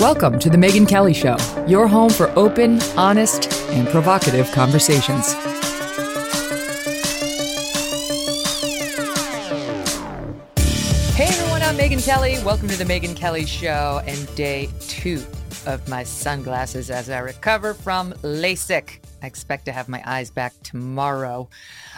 Welcome to The Megyn Kelly Show, your home for open, honest, and provocative conversations. Hey everyone, I'm Megyn Kelly. Welcome to The Megyn Kelly Show and day two of my sunglasses as I recover from LASIK. I expect to have my eyes back tomorrow.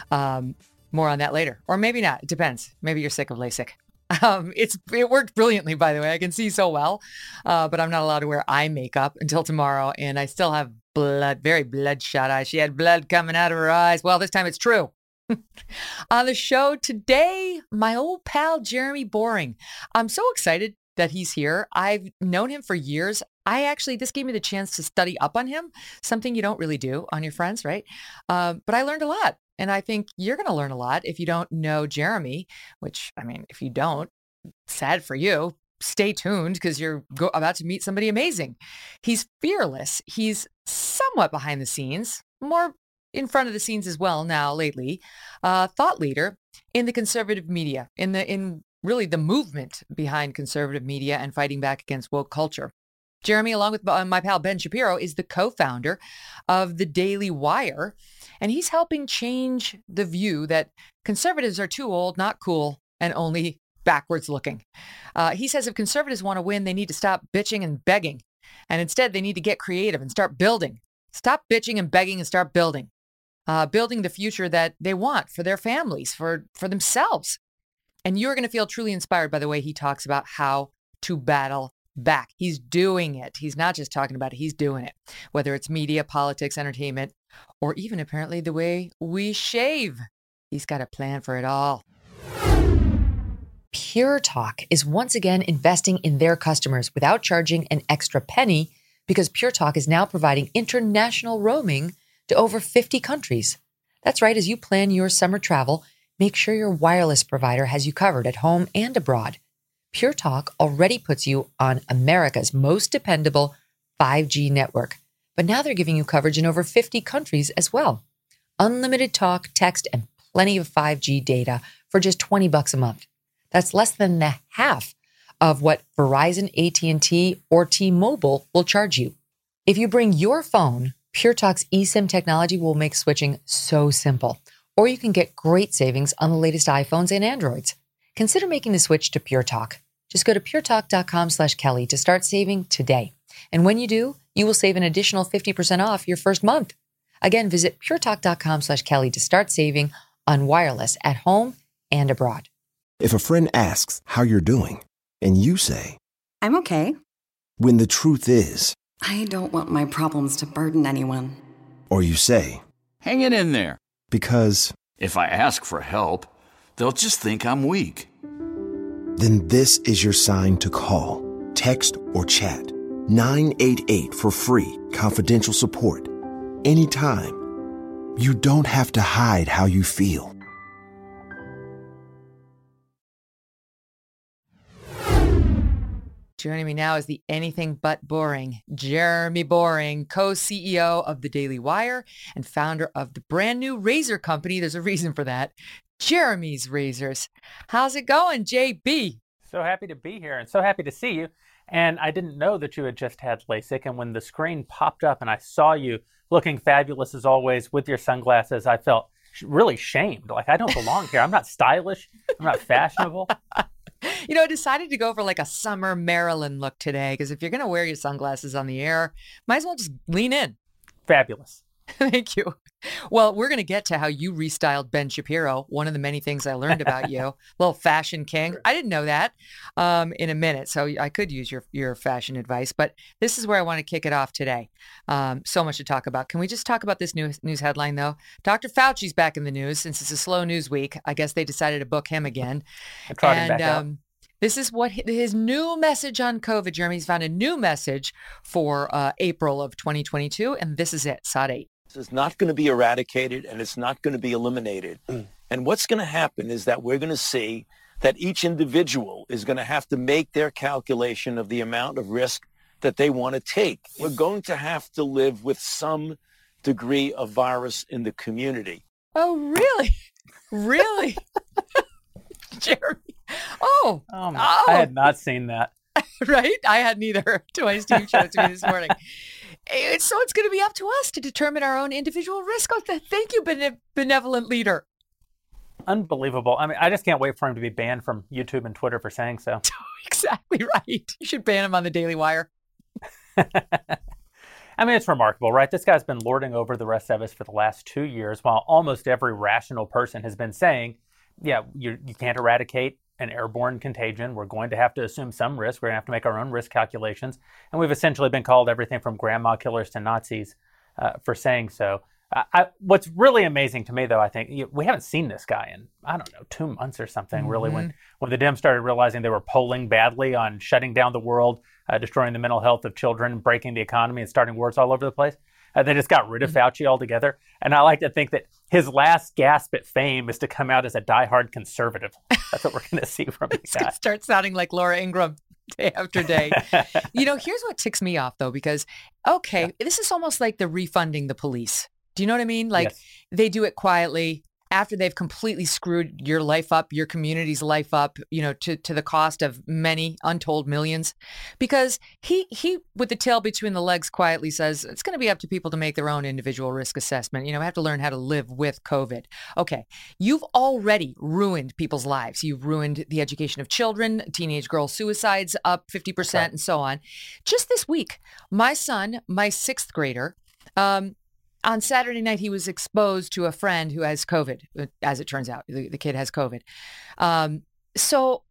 Um, more on that later, or maybe not. It depends. Maybe you're sick of LASIK. Um, it's it worked brilliantly, by the way. I can see so well, uh, but I'm not allowed to wear eye makeup until tomorrow, and I still have blood, very bloodshot eyes. She had blood coming out of her eyes. Well, this time it's true. On the show today, my old pal Jeremy Boreing. I'm so excited that he's here. I've known him for years. I actually, this gave me the chance to study up on him, something you don't really do on your friends, right? Um, but I learned a lot. And I think you're going to learn a lot if you don't know Jeremy, which, I mean, if you don't, sad for you. Stay tuned because you're go- about to meet somebody amazing. He's fearless. He's somewhat behind the scenes, more in front of the scenes as well now lately. Uh, thought leader in the conservative media, in the in really the movement behind conservative media and fighting back against woke culture. Jeremy, along with uh, my pal Ben Shapiro, is the co-founder of the Daily Wire, and he's helping change the view that conservatives are too old, not cool, and only backwards looking. Uh, he says if conservatives want to win, they need to stop bitching and begging, and instead they need to get creative and start building. Stop bitching and begging and start building. Uh, building the future that they want for their families, for for themselves. And you're going to feel truly inspired by the way he talks about how to battle back. He's doing it. He's not just talking about it, he's doing it. Whether it's media, politics, entertainment, or even apparently the way we shave. He's got a plan for it all. Pure Talk is once again investing in their customers without charging an extra penny because Pure Talk is now providing international roaming to over 50 countries. That's right, as you plan your summer travel, make sure your wireless provider has you covered at home and abroad. Pure Talk already puts you on America's most dependable 5G network, but now they're giving you coverage in over 50 countries as well. Unlimited talk, text, and plenty of 5G data for just 20 bucks a month. That's less than the half of what Verizon, AT&T, or T-Mobile will charge you. If you bring your phone, Pure Talk's eSIM technology will make switching so simple. Or you can get great savings on the latest iPhones and Androids. Consider making the switch to Pure Talk. Just go to puretalk.com slash Kelly to start saving today. And when you do, you will save an additional 50% off your first month. Again, visit puretalk.com slash Kelly to start saving on wireless at home and abroad. If a friend asks how you're doing, and you say, I'm okay. when the truth is, I don't want my problems to burden anyone. or you say, Hang it in there. because, If I ask for help, they'll just think I'm weak. then this is your sign to call, text, or chat 988 for free, confidential support. Anytime. You don't have to hide how you feel. Joining me now is the anything but boring Jeremy Boreing, co CEO of the Daily Wire and founder of the brand new razor company. There's a reason for that. Jeremy's Razors. How's it going, JB? So happy to be here and so happy to see you. And I didn't know that you had just had LASIK. And when the screen popped up and I saw you looking fabulous as always with your sunglasses, I felt really shamed. Like, I don't belong here. I'm not stylish, I'm not fashionable. You know, I decided to go for like a summer Maryland look today because if you're going to wear your sunglasses on the air, might as well just lean in. Fabulous. Thank you. Well, we're going to get to how you restyled Ben Shapiro, one of the many things I learned about you. Little fashion king. I didn't know that um, in a minute, so I could use your, your fashion advice. But this is where I want to kick it off today. Um, so much to talk about. Can we just talk about this news, news headline, though? Dr. Fauci's back in the news since it's a slow news week. I guess they decided to book him again. and, um, this is what his new message on COVID, Jeremy's found a new message for uh, April of 2022, and this is it, SOT 8. This is not going to be eradicated and it's not going to be eliminated. Mm. And what's going to happen is that we're going to see that each individual is going to have to make their calculation of the amount of risk that they want to take. We're going to have to live with some degree of virus in the community. Oh, really? Really? Jeremy. Oh, oh, oh, I had not oh. seen that. right? I hadn't either. Twice Steve showed to me this morning. Eh, so it's going to be up to us to determine our own individual risk. Oh, thank you, benevolent leader. Unbelievable. I mean, I just can't wait for him to be banned from YouTube and Twitter for saying so. exactly right. You should ban him on the Daily Wire. I mean, it's remarkable, right? This guy's been lording over the rest of us for the last two years, while almost every rational person has been saying, yeah, you, you can't eradicate an airborne contagion. We're going to have to assume some risk. We're going to have to make our own risk calculations. And we've essentially been called everything from grandma killers to Nazis uh, for saying so. I, what's really amazing to me, though, I think you, we haven't seen this guy in I don't know two months or something. Mm-hmm. Really, when mm-hmm. when the Dems started realizing they were polling badly on shutting down the world, uh, destroying the mental health of children, breaking the economy, and starting wars all over the place. Uh, they just got rid of mm-hmm. Fauci altogether. And I like to think that his last gasp at fame is to come out as a diehard conservative. That's what we're going to see from guy. Start sounding like Laura Ingraham day after day. you know, here's what ticks me off though, because okay, yeah. this is almost like the refunding the police. Do you know what I mean? Like yes. they do it quietly after they've completely screwed your life up, your community's life up, you know, to, to the cost of many untold millions. Because he he with the tail between the legs quietly says it's going to be up to people to make their own individual risk assessment. You know, have to learn how to live with COVID. Okay. You've already ruined people's lives. You've ruined the education of children, teenage girl suicides up 50% and so on. Just this week, my son, my sixth grader, um, on Saturday night, he was exposed to a friend who has COVID, uh, as it turns out. The, the kid has COVID. Um, so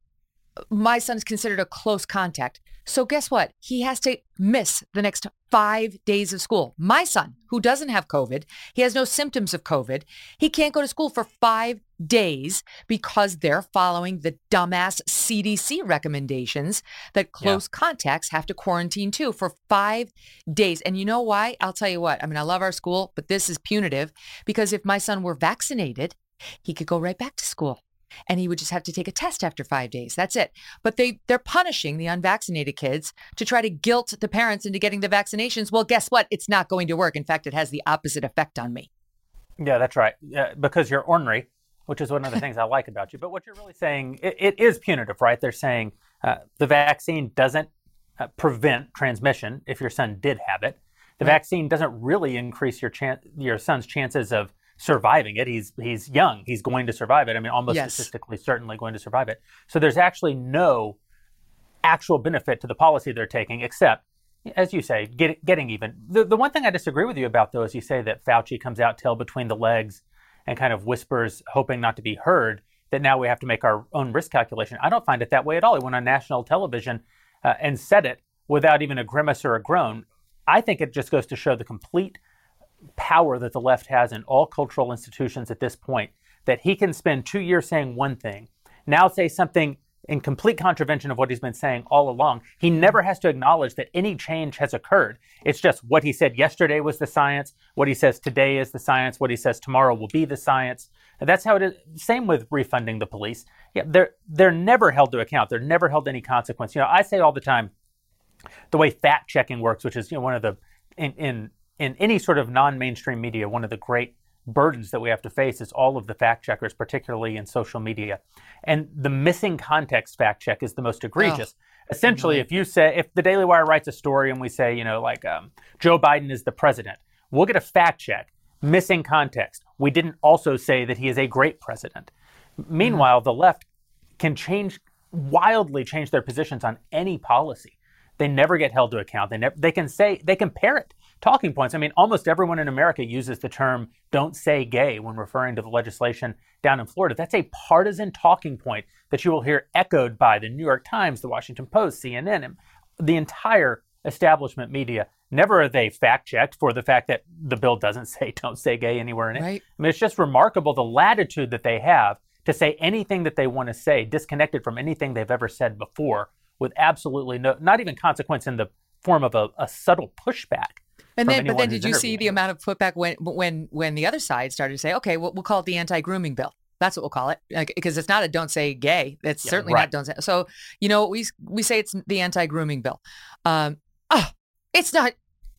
my son is considered a close contact. So guess what? He has to miss the next five days of school. My son, who doesn't have COVID, he has no symptoms of COVID. He can't go to school for five days because they're following the dumbass CDC recommendations that close yeah. contacts have to quarantine too for five days. And you know why? I'll tell you what. I mean, I love our school, but this is punitive because if my son were vaccinated, he could go right back to school and he would just have to take a test after five days. That's it. But they they're punishing the unvaccinated kids to try to guilt the parents into getting the vaccinations. Well, guess what? It's not going to work. In fact, it has the opposite effect on me. Yeah, that's right. Yeah, because you're ornery, which is one of the things I like about you. But what you're really saying, it, it is punitive, right? They're saying uh, the vaccine doesn't uh, prevent transmission if your son did have it. The right. vaccine doesn't really increase your chance, your son's chances of surviving it. He's he's young. He's going to survive it. I mean, almost yes. statistically certainly going to survive it. So there's actually no actual benefit to the policy they're taking, except, as you say, get, getting even. The, the one thing I disagree with you about, though, is you say that Fauci comes out tail between the legs and kind of whispers, hoping not to be heard, that now we have to make our own risk calculation. I don't find it that way at all. He went on national television uh, and said it without even a grimace or a groan. I think it just goes to show the complete power that the left has in all cultural institutions at this point that he can spend two years saying one thing, now say something in complete contravention of what he's been saying all along. He never has to acknowledge that any change has occurred. It's just what he said yesterday was the science, what he says today is the science, what he says tomorrow will be the science. And that's how it is. Same with refunding the police. Yeah, they're they're never held to account. They're never held any consequence. You know, I say all the time, the way fact checking works, which is you know one of the in, in in any sort of non-mainstream media, one of the great burdens that we have to face is all of the fact checkers, particularly in social media. And the missing context fact check is the most egregious. Oh, Essentially, if you say, if the Daily Wire writes a story and we say, you know, like um, Joe Biden is the president, we'll get a fact check. Missing context. We didn't also say that he is a great president. Meanwhile, mm-hmm. the left can change wildly change their positions on any policy. They never get held to account. They never they can say they can parrot talking points. I mean, almost everyone in America uses the term "don't say gay" when referring to the legislation down in Florida. That's a partisan talking point that you will hear echoed by the New York Times, the Washington Post, CNN, and the entire establishment media. Never are they fact checked for the fact that the bill doesn't say "don't say gay" anywhere in it. Right. I mean, it's just remarkable the latitude that they have to say anything that they want to say, disconnected from anything they've ever said before with absolutely no, not even consequence in the form of a, a subtle pushback. And then, but then, did you see the amount of putback when when when the other side started to say, okay, we'll, we'll call it the anti-grooming bill. That's what we'll call it, because it's not a "don't say gay." It's yeah, certainly right. not "don't say." So you know, we we say it's the anti-grooming bill. Um, oh, it's not.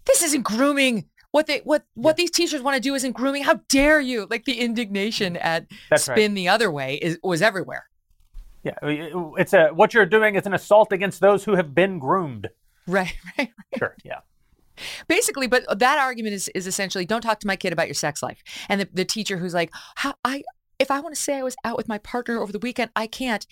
This isn't grooming. What they what what yeah. these teachers want to do isn't grooming. How dare you? Like the indignation at That's spin right. the other way is was everywhere. Yeah, it's a what you're doing is an assault against those who have been groomed. Right, right, right. Sure, yeah. Basically, but that argument is is essentially don't talk to my kid about your sex life. And the, the teacher who's like, How I if I want to say I was out with my partner over the weekend, I can't.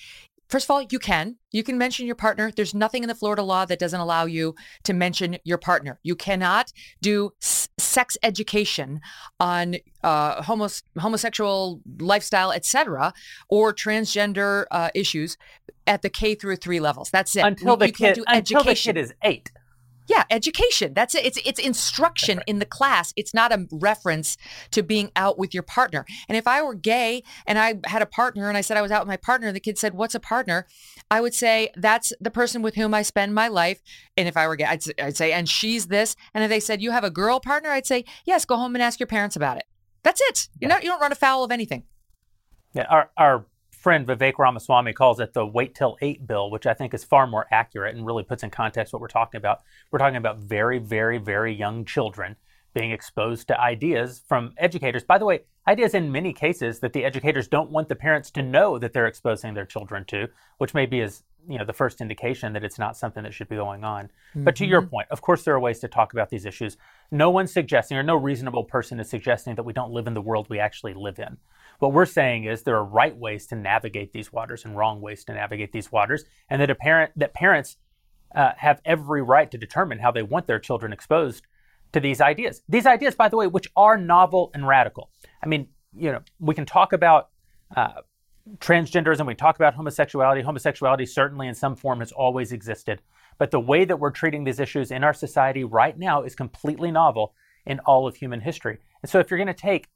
First of all, you can. You can mention your partner. There's nothing in the Florida law that doesn't allow you to mention your partner. You cannot do s- sex education on uh, homos- homosexual lifestyle, etc., or transgender uh, issues at the K through three levels. That's it. Until the you kid, until the kid is eight. Yeah, education. That's it. It's it's instruction in the class. It's not a reference to being out with your partner. And if I were gay and I had a partner and I said I was out with my partner and the kid said, "What's a partner?" I would say that's the person with whom I spend my life. And if I were gay, I'd, I'd say, "And she's this." And if they said, "You have a girl partner," I'd say, "Yes, go home and ask your parents about it." That's it. Yeah. You know, you don't run afoul of anything. Yeah, our our friend Vivek Ramaswamy calls it the wait till eight bill, which I think is far more accurate and really puts in context what we're talking about. We're talking about very, very, very young children being exposed to ideas from educators. By the way, ideas in many cases that the educators don't want the parents to know that they're exposing their children to, which maybe is you know the first indication that it's not something that should be going on. Mm-hmm. But to your mm-hmm. point, of course there are ways to talk about these issues. No one's suggesting or no reasonable person is suggesting that we don't live in the world we actually live in. What we're saying is there are right ways to navigate these waters and wrong ways to navigate these waters, and that a parent that parents uh, have every right to determine how they want their children exposed to these ideas. These ideas, by the way, which are novel and radical. I mean, you know, we can talk about uh, transgenderism, we talk about homosexuality. Homosexuality certainly in some form has always existed. But the way that we're treating these issues in our society right now is completely novel in all of human history. And so if you're going to take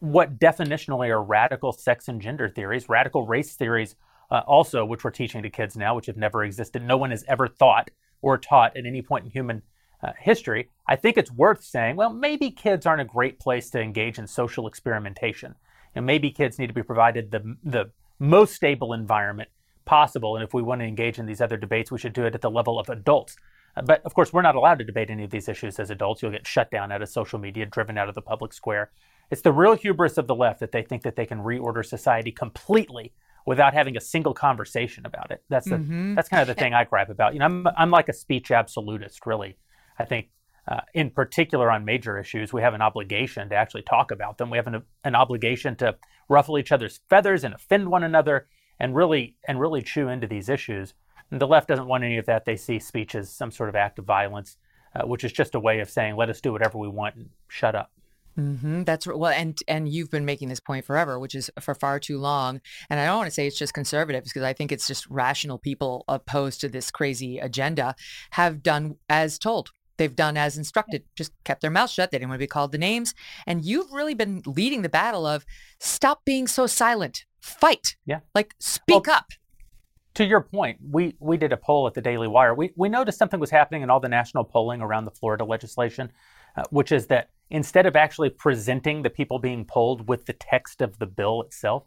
what definitionally are radical sex and gender theories, radical race theories, uh, also, which we're teaching to kids now, which have never existed. No one has ever thought or taught at any point in human uh, history. I think it's worth saying, well, maybe kids aren't a great place to engage in social experimentation. Maybe kids need to be provided the, the most stable environment possible. And if we want to engage in these other debates, we should do it at the level of adults. Uh, but of course, we're not allowed to debate any of these issues as adults. You'll get shut down out of social media, driven out of the public square. It's the real hubris of the left that they think that they can reorder society completely without having a single conversation about it. That's the, mm-hmm. that's kind of the thing I gripe about. You know, I'm I'm like a speech absolutist, really. I think, uh, in particular on major issues, we have an obligation to actually talk about them. We have an, an obligation to ruffle each other's feathers and offend one another, and really and really chew into these issues. And the left doesn't want any of that. They see speech as some sort of act of violence, uh, which is just a way of saying, "Let us do whatever we want and shut up." Mm-hmm. That's well, and and you've been making this point forever, which is for far too long. And I don't want to say it's just conservatives because I think it's just rational people opposed to this crazy agenda have done as told. They've done as instructed, just kept their mouth shut. They didn't want to be called the names. And you've really been leading the battle of stop being so silent, fight. Yeah. Like speak well, up. To your point, we, we did a poll at the Daily Wire. We, we noticed something was happening in all the national polling around the Florida legislation, uh, which is that instead of actually presenting the people being polled with the text of the bill itself,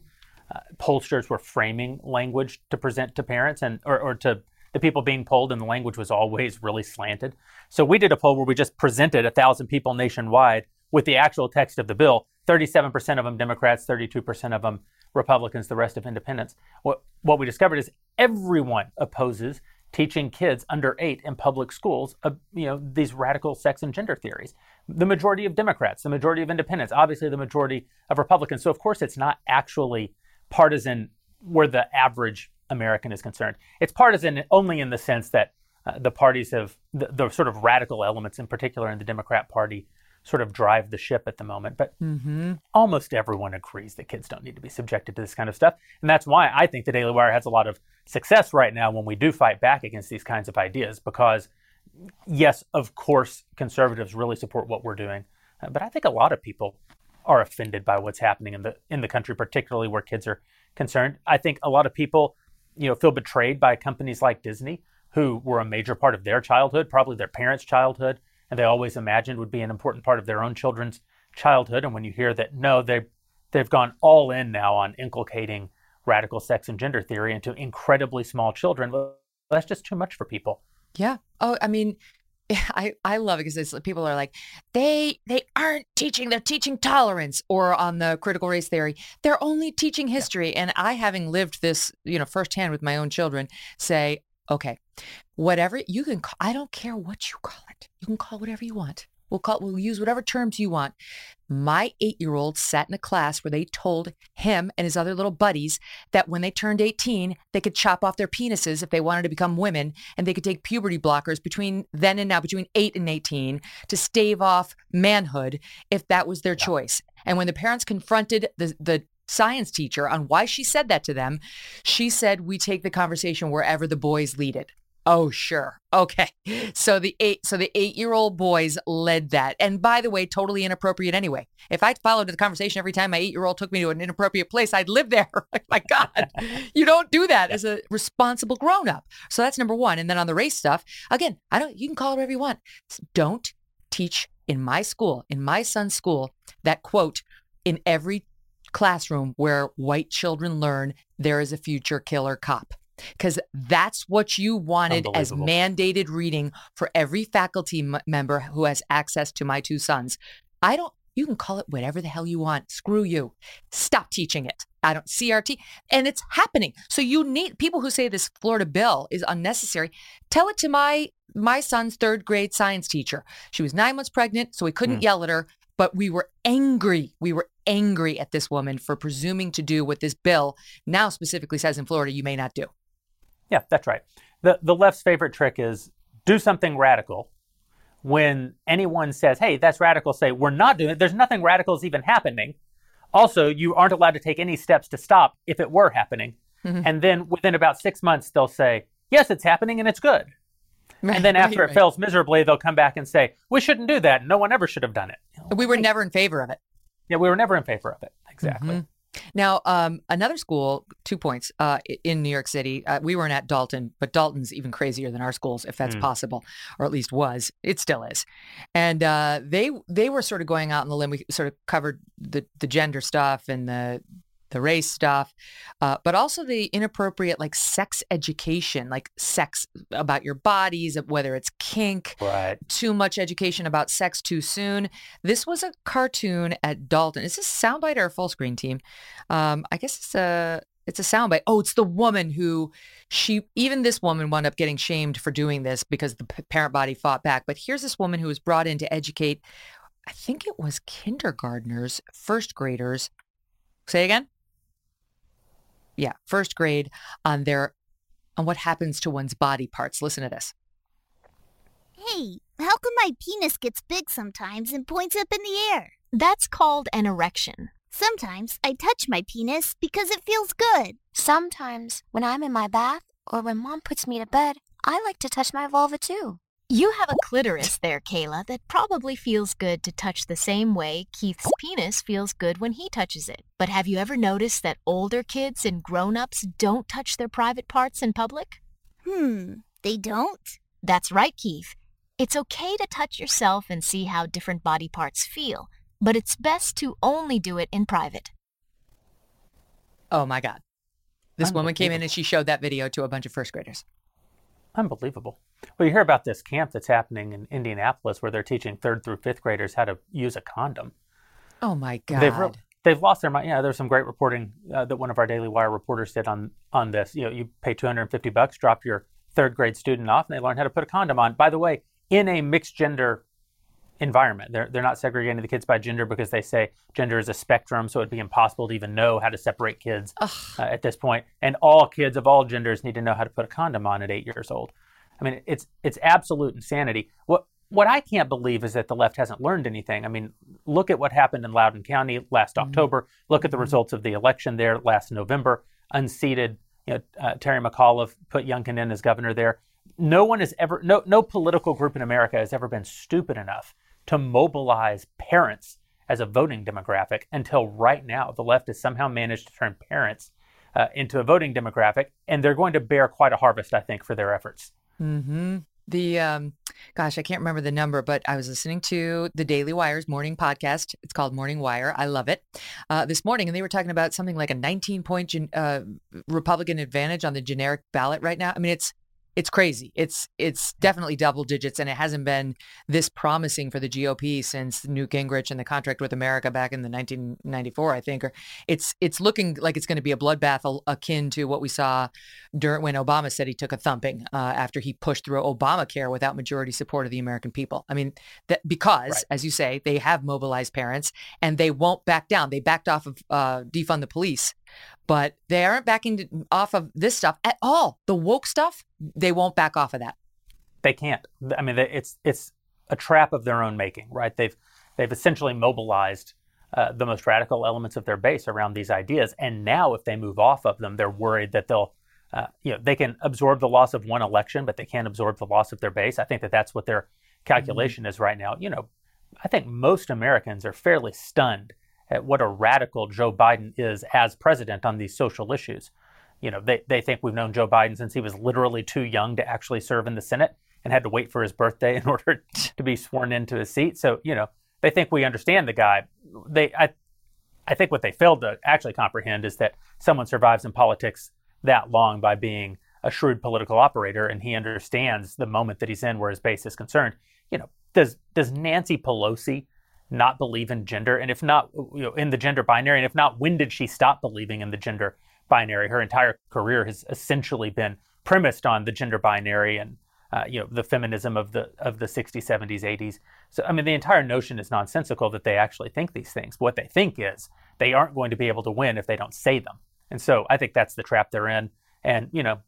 uh, pollsters were framing language to present to parents and or, or to the people being polled, and the language was always really slanted. So we did a poll where we just presented a thousand people nationwide with the actual text of the bill. 37% of them Democrats, 32% of them Republicans, the rest of independents. What, what we discovered is everyone opposes teaching kids under eight in public schools, uh, you know, these radical sex and gender theories. The majority of Democrats, the majority of independents, obviously the majority of Republicans. So of course it's not actually partisan where the average American is concerned. It's partisan only in the sense that uh, the parties have, the, the, sort of radical elements in particular in the Democrat Party, sort of drive the ship at the moment. But Mm-hmm. almost everyone agrees that kids don't need to be subjected to this kind of stuff. And that's why I think the Daily Wire has a lot of success right now when we do fight back against these kinds of ideas, because yes, of course, conservatives really support what we're doing. Uh, but I think a lot of people are offended by what's happening in the in the country, particularly where kids are concerned. I think a lot of people, you know, feel betrayed by companies like Disney, who were a major part of their childhood, probably their parents' childhood, and they always imagined would be an important part of their own children's childhood. And when you hear that no, they they've gone all in now on inculcating radical sex and gender theory into incredibly small children, well, that's just too much for people. Yeah. Oh, I mean, I, I love it because people are like, they they aren't teaching, they're teaching tolerance or on the critical race theory, they're only teaching history. And I, having lived this, you know, firsthand with my own children, say, okay, whatever you can, call, I don't care what you call it. You can call whatever you want. We'll call we'll use whatever terms you want. My eight year old sat in a class where they told him and his other little buddies that when they turned 18, they could chop off their penises if they wanted to become women and they could take puberty blockers between then and now, between eight and 18, to stave off manhood if that was their choice. And when the parents confronted the, the science teacher on why she said that to them, she said, We take the conversation wherever the boys lead it. Oh, sure. Okay. So the eight so the eight year old boys led that. And by the way, totally inappropriate anyway. If I followed the conversation every time my eight year old took me to an inappropriate place, I'd live there. Oh my God. You don't do that as a responsible grown up. So that's number one. And then on the race stuff, again, I don't you can call it whatever you want. Don't teach in my school, in my son's school, that quote, in every classroom where white children learn there is a future killer cop because that's what you wanted as mandated reading for every faculty m- member who has access to my two sons. I don't, you can call it whatever the hell you want. Screw you. Stop teaching it. I don't, CRT. And it's happening. So you need people who say this Florida bill is unnecessary. Tell it to my, my son's third grade science teacher. She was nine months pregnant, so we couldn't mm. yell at her, but we were angry. We were angry at this woman for presuming to do what this bill now specifically says in Florida you may not do. Yeah, that's right. The the left's favorite trick is do something radical. When anyone says, "Hey, that's radical," say, "We're not doing it." There's nothing radical is even happening. Also, you aren't allowed to take any steps to stop if it were happening. Mhm. And then within about six months, they'll say, "Yes, it's happening and it's good." And then Right, after it right. fails miserably, they'll come back and say, "We shouldn't do that. No one ever should have done it." we were never in favor of it. Yeah, we were never in favor of it. Exactly. Mhm. Now, um, another school, two points uh, in New York City. Uh, we weren't at Dalton, but Dalton's even crazier than our schools, if that's Mm. possible, or at least was. It still is. And uh, they they were sort of going out on the limb. We sort of covered the the gender stuff and the the race stuff, uh, but also the inappropriate like sex education, like sex about your bodies, whether it's kink, Right. too much education about sex too soon. This was a cartoon at Dalton. Is this soundbite or a full screen team? Um, I guess it's a it's a soundbite. Oh, it's the woman who she even this woman wound up getting shamed for doing this because the parent body fought back. But here's this woman who was brought in to educate. I think it was kindergartners, first graders. Say again. Yeah, first grade um, on their on what happens to one's body parts. Listen to this. Hey, how come my penis gets big sometimes and points up in the air? That's called an erection. Sometimes I touch my penis because it feels good. Sometimes, when I'm in my bath or when mom puts me to bed, I like to touch my vulva too. You have a clitoris there, Kayla, that probably feels good to touch the same way Keith's penis feels good when he touches it. But have you ever noticed that older kids and grown ups don't touch their private parts in public? Hmm, they don't? That's right, Keith. It's okay to touch yourself and see how different body parts feel, but it's best to only do it in private. Oh my God. This woman came in and she showed that video to a bunch of first graders. Unbelievable. Well, you hear about this camp that's happening in Indianapolis where they're teaching third through fifth graders how to use a condom. Oh my God. They've re- they've lost their mind. Yeah, there's some great reporting uh, that one of our Daily Wire reporters did on on this. You know, you pay 250 bucks, drop your third grade student off, and they learn how to put a condom on. By the way, in a mixed gender environment. They're, they're not segregating the kids by gender because they say gender is a spectrum, so it'd be impossible to even know how to separate kids uh, at this point. And all kids of all genders need to know how to put a condom on at eight years old. I mean, it's it's absolute insanity. What what I can't believe is that the left hasn't learned anything. I mean, look at what happened in Loudoun County last mm-hmm. October. Look at the mm-hmm. results of the election there last November. Unseated, you know, uh, Terry McAuliffe put Youngkin in as governor there. No one has ever, no, no political group in America has ever been stupid enough to mobilize parents as a voting demographic until right now. The left has somehow managed to turn parents uh, into a voting demographic, and they're going to bear quite a harvest, I think, for their efforts. Mm-hmm. The um, gosh, I can't remember the number, but I was listening to the Daily Wire's morning podcast. It's called Morning Wire. I love it. Uh, this morning, and they were talking about something like a 19 point gen- uh, Republican advantage on the generic ballot right now. I mean, it's it's crazy. It's it's definitely double digits, and it hasn't been this promising for the GOP since Newt Gingrich and the contract with America back in the 1994, I think. Or it's it's looking like it's going to be a bloodbath akin to what we saw during when Obama said he took a thumping uh, after he pushed through Obamacare without majority support of the American people. I mean, that because right. as you say, they have mobilized parents and they won't back down. They backed off of uh, defund the police but they aren't backing off of this stuff at all. The woke stuff, they won't back off of that. They can't. I mean, it's it's a trap of their own making, right? They've they've essentially mobilized uh, the most radical elements of their base around these ideas, and now if they move off of them, they're worried that they'll. Uh, you know, they can absorb the loss of one election, but they can't absorb the loss of their base. I think that that's what their calculation mm-hmm. is right now. You know, I think most Americans are fairly stunned at what a radical Joe Biden is as president on these social issues. You know, they, they think we've known Joe Biden since he was literally too young to actually serve in the Senate and had to wait for his birthday in order to be sworn into his seat. So, you know, they think we understand the guy. They, I, I think what they failed to actually comprehend is that someone survives in politics that long by being a shrewd political operator, and he understands the moment that he's in where his base is concerned. You know, does does Nancy Pelosi not believe in gender? And if not, you know, in the gender binary, and if not, when did she stop believing in the gender binary? Her entire career has essentially been premised on the gender binary and uh, you know the feminism of the of the 60s, 70s, 80s. So I mean, the entire notion is nonsensical that they actually think these things. What they think is they aren't going to be able to win if they don't say them. And so I think that's the trap they're in. And you know,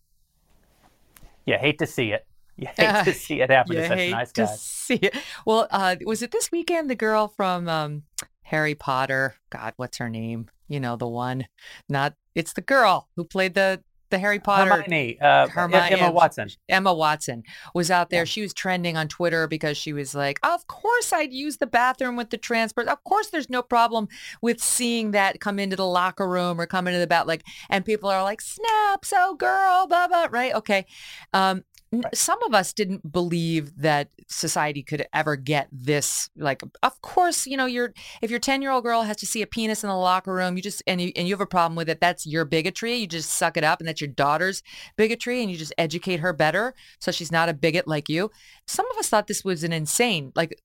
yeah, hate to see it, you hate uh, to see it happen to such a nice guy. see it. Well, uh, was it this weekend the girl from um, Harry Potter? God, what's her name? You know, the one. Not. It's the girl who played the the Harry Potter. Hermione, uh, Hermione Emma Watson. Emma Watson was out there. Yeah. She was trending on Twitter because she was like, "Of course, I'd use the bathroom with the transport. Of course, there's no problem with seeing that come into the locker room or come into the bath." Like, and people are like, "Snaps, oh girl, blah blah." Right? Okay. Um, Right. Some of us didn't believe that society could ever get this. Like, of course, you know, you're if your ten year old girl has to see a penis in the locker room, you just and you and you have a problem with it. That's your bigotry. You just suck it up, and that's your daughter's bigotry, and you just educate her better so she's not a bigot like you. Some of us thought this was an insane, like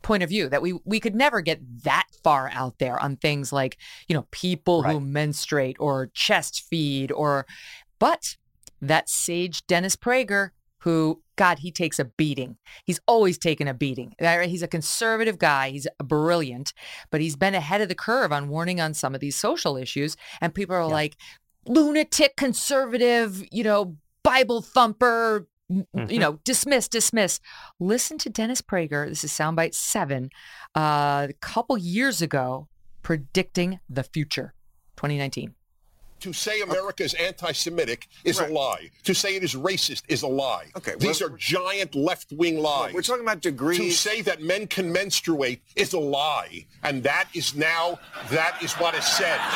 point of view that we we could never get that far out there on things like you know people right. who menstruate or chest feed or but that sage Dennis Prager who, God, he takes a beating. He's always taken a beating. He's a conservative guy. He's brilliant, but he's been ahead of the curve on warning on some of these social issues. And people are yeah. like, lunatic, conservative, you know, Bible thumper, Mm-hmm. you know, dismiss, dismiss. Listen to Dennis Prager. This is Soundbite 7, uh, a couple years ago, predicting the future, 2019 to say America is anti-Semitic is right. a lie. To say it is racist is a lie. Okay, these are giant left-wing lies. we're talking about degrees. To say that men can menstruate is a lie, and that is now that is what is said.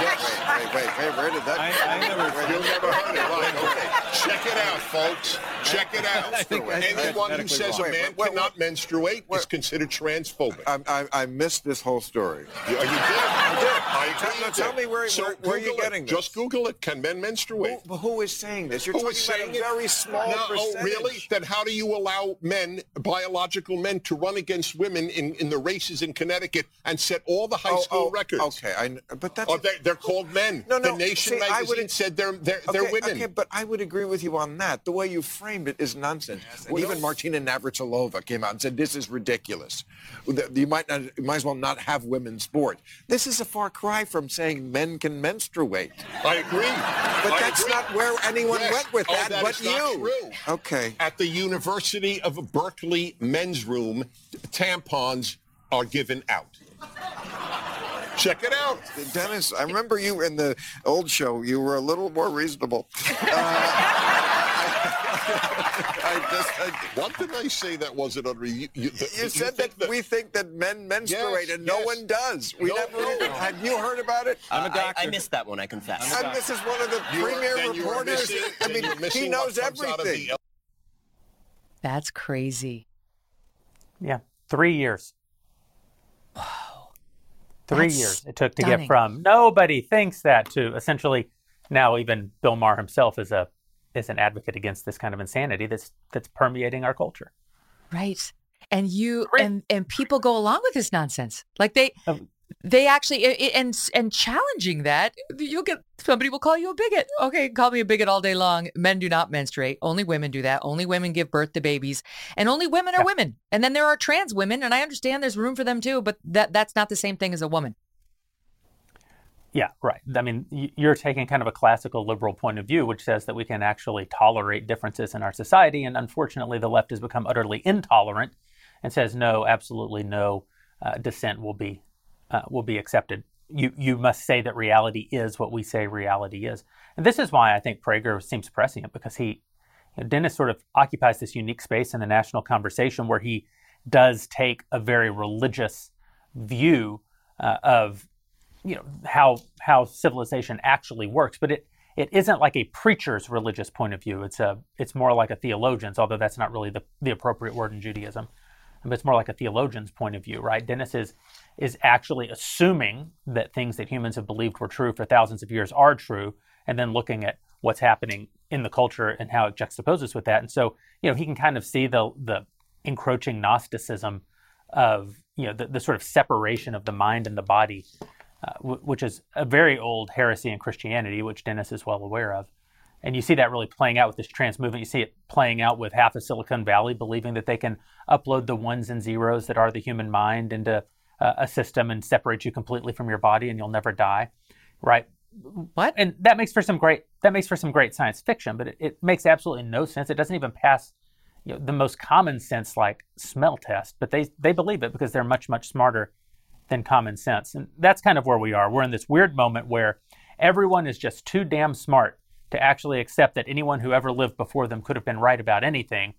yes. Wait, wait, wait, wait. Where did that? I, I never. You never heard it, right? Okay. Check it out, folks. Check it out. Anyone who says wrong. a man wait, cannot menstruate is considered transphobic. I, I, I, missed this whole story. You, you did. You did. I tell, tell me where, so where, where you get getting this. Just Google it. Can men menstruate? Who, who is saying this? You're Who talking is about saying a very small No, oh, really? Then how do you allow men, biological men, to run against women in, in the races in Connecticut and set all the high Oh, school oh, records? Okay, I, but that's Oh, they, they're called men. No, no. The Nation see, I magazine wouldn't- said they're they're, okay, they're women. Okay, but I would agree with you on that. The way you framed it is nonsense. And Well, even. Martina Navratilova came out and said this is ridiculous. You might not, you might as well not have women's sport. This is a far cry from saying men can menstruate. I agree. But I that's agree. not where anyone Yes. went with Oh, that, that but you. Okay. At the University of Berkeley men's room, tampons are given out. Check it out. Dennis, I remember you in the old show. You were a little more reasonable. I just, I, What did I say that wasn't under you? You, the- you said that, think we think that men menstruate, Yes, and no yes. one does. We No, never. no, no. Have you heard about it? I'm a doctor. I, I missed that one, I confess. And this is one of the You premier are reporters. missing- I mean, he knows what comes out of the everything. That's crazy. Yeah, three years. Wow. Three That's years it took to stunning. get from nobody thinks that to essentially now even Bill Maher himself is a is an advocate against this kind of insanity that's that's permeating our culture. Right. And you Great. and and people go along with this nonsense. Like they Um, they actually and and challenging that you'll get somebody will call you a bigot. Okay, call me a bigot all day long. Men do not menstruate. Only women do that. Only women give birth to babies. And only women are Yeah. women. And then there are trans women and I understand there's room for them too, but that that's not the same thing as a woman. Yeah, right. I mean, you're taking kind of a classical liberal point of view, which says that we can actually tolerate differences in our society. And unfortunately, the left has become utterly intolerant and says, no, absolutely no uh, dissent will be uh, will be accepted. You you must say that reality is what we say reality is. And this is why I think Prager seems prescient because he, you know, Dennis sort of occupies this unique space in the national conversation where he does take a very religious view uh, of you know how how civilization actually works but it it isn't like a preacher's religious point of view. It's a it's more like a theologian's although that's not really the, the appropriate word in judaism. But it's more like a theologian's point of view right? Dennis is is actually assuming that things that humans have believed were true for thousands of years are true and then looking at what's happening in the culture and how it juxtaposes with that. And so you know he can kind of see the the encroaching gnosticism of you know the, the sort of separation of the mind and the body uh, w- which is a very old heresy in Christianity, which Dennis is well aware of. And you see that really playing out with this trans movement. You see it playing out with half of Silicon Valley believing that they can upload the ones and zeros that are the human mind into uh, a system and separate you completely from your body and you'll never die, right? What? And that makes for some great that makes for some great science fiction, but it, it makes absolutely no sense. It doesn't even pass you know, the most common sense like smell test, but they they believe it because they're much much smarter than common sense. And that's kind of where we are. We're in this weird moment where everyone is just too damn smart to actually accept that anyone who ever lived before them could have been right about anything,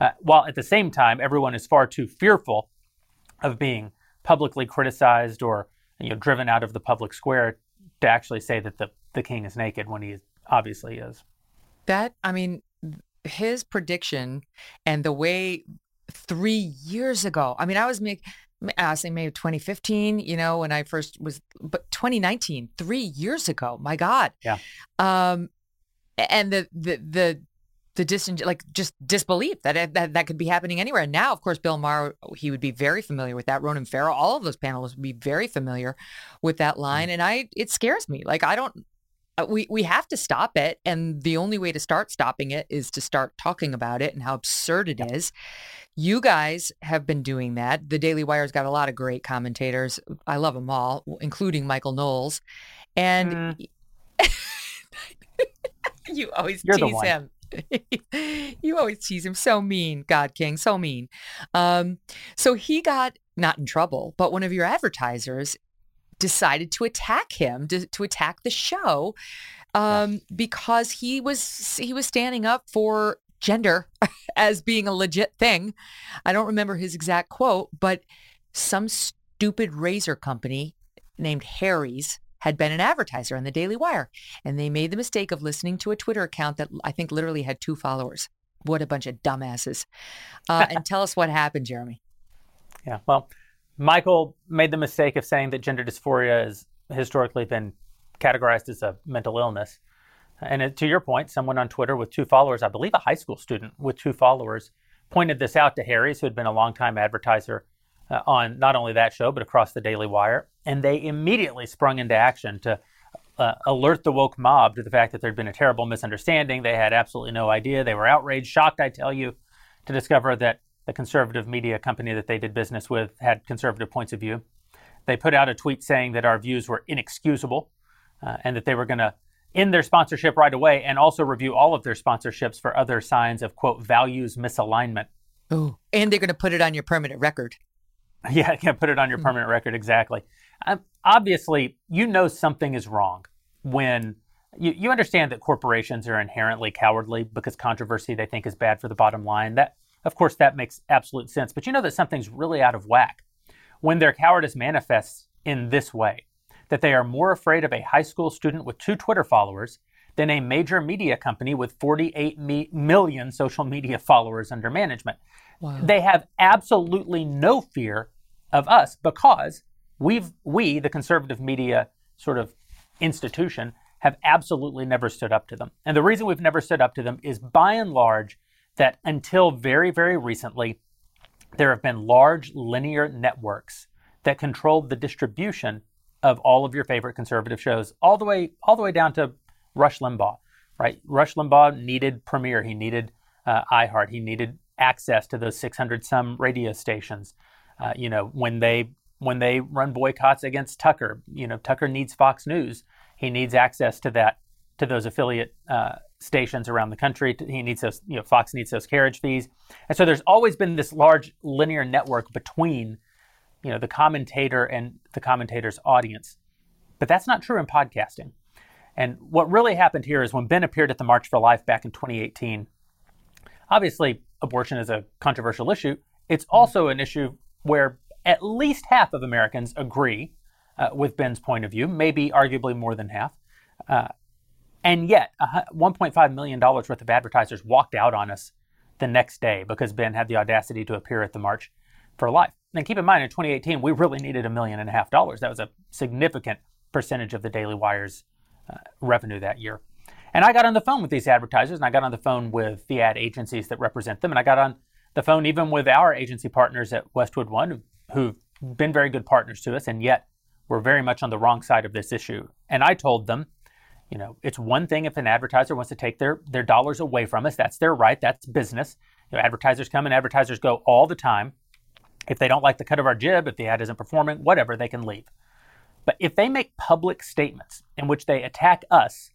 uh, while at the same time, everyone is far too fearful of being publicly criticized or you know, driven out of the public square to actually say that the, the king is naked when he obviously is. That I mean, his prediction and the way three years ago. I mean, I was make, I say May of 2015. You know, when I first was, but 2019, three years ago. My God. Yeah. Um, and the the the the dis like just disbelief that, that that could be happening anywhere. And now, of course, Bill Maher he would be very familiar with that. Ronan Farrow, all of those panelists would be very familiar with that line. And I, it scares me. Like I don't. uh, We we have to stop it, and the only way to start stopping it is to start talking about it and how absurd it is. You guys have been doing that. The Daily Wire's got a lot of great commentators. I love them all, including Michael Knowles. And you always You're tease him. you always tease him. So mean, God King, so mean. Um, so he got not in trouble, but one of your advertisers decided to attack him, to, to attack the show, um, because he was he was standing up for gender as being a legit thing. I don't remember his exact quote, but some stupid razor company named Harry's had been an advertiser on the Daily Wire, and they made the mistake of listening to a Twitter account that I think literally had two followers. What a bunch of dumbasses! Uh, and tell us what happened, Jeremy. Yeah. Well, Michael made the mistake of saying that gender dysphoria has historically been categorized as a mental illness. And to your point, someone on Twitter with two followers, I believe a high school student with two followers, pointed this out to Harry's, who had been a longtime advertiser uh, on not only that show, but across the Daily Wire. And they immediately sprung into action to uh, alert the woke mob to the fact that there'd been a terrible misunderstanding. They had absolutely no idea. They were outraged, shocked, I tell you, to discover that the conservative media company that they did business with had conservative points of view. They put out a tweet saying that our views were inexcusable uh, and that they were going to end their sponsorship right away and also review all of their sponsorships for other signs of, quote, values misalignment. Oh, and they're going to put it on your permanent record. Yeah, yeah, put it on your mm. permanent record, exactly. Um, obviously, you know something is wrong when you, you understand that corporations are inherently cowardly because controversy they think is bad for the bottom line. That, of course, that makes absolute sense. But you know that something's really out of whack when their cowardice manifests in this way that they are more afraid of a high school student with two Twitter followers than a major media company with 48 me- million social media followers under management. Wow. They have absolutely no fear of us because we've we the conservative media sort of institution have absolutely never stood up to them. And the reason we've never stood up to them is by and large that until very very recently there have been large linear networks that controlled the distribution of all of your favorite conservative shows, all the way all the way down to Rush Limbaugh. Right, Rush Limbaugh needed Premiere, he needed uh, iHeart, he needed access to those 600 some radio stations. Uh, you know, when they when they run boycotts against Tucker, you know, Tucker needs Fox News. He needs access to that to those affiliate uh, stations around the country. He needs those, you know, Fox needs those carriage fees, and so there's always been this large linear network between you know, the commentator and the commentator's audience. But that's not true in podcasting. And what really happened here is when Ben appeared at the March for Life back in 2018, obviously abortion is a controversial issue. It's also an issue where at least half of Americans agree uh, with Ben's point of view, maybe arguably more than half. Uh, and yet, $1.5 million worth of advertisers walked out on us the next day because Ben had the audacity to appear at the March for Life. And keep in mind, in 2018, we really needed a million and a half dollars. That was a significant percentage of the Daily Wire's uh, revenue that year. And I got on the phone with these advertisers, and I got on the phone with the ad agencies that represent them, and I got on the phone even with our agency partners at Westwood One, who've been very good partners to us, and yet we're very much on the wrong side of this issue. And I told them, you know, it's one thing if an advertiser wants to take their, their dollars away from us. That's their right. That's business. You know, advertisers come and advertisers go all the time. If they don't like the cut of our jib, if the ad isn't performing, whatever, they can leave. But if they make public statements in which they attack us,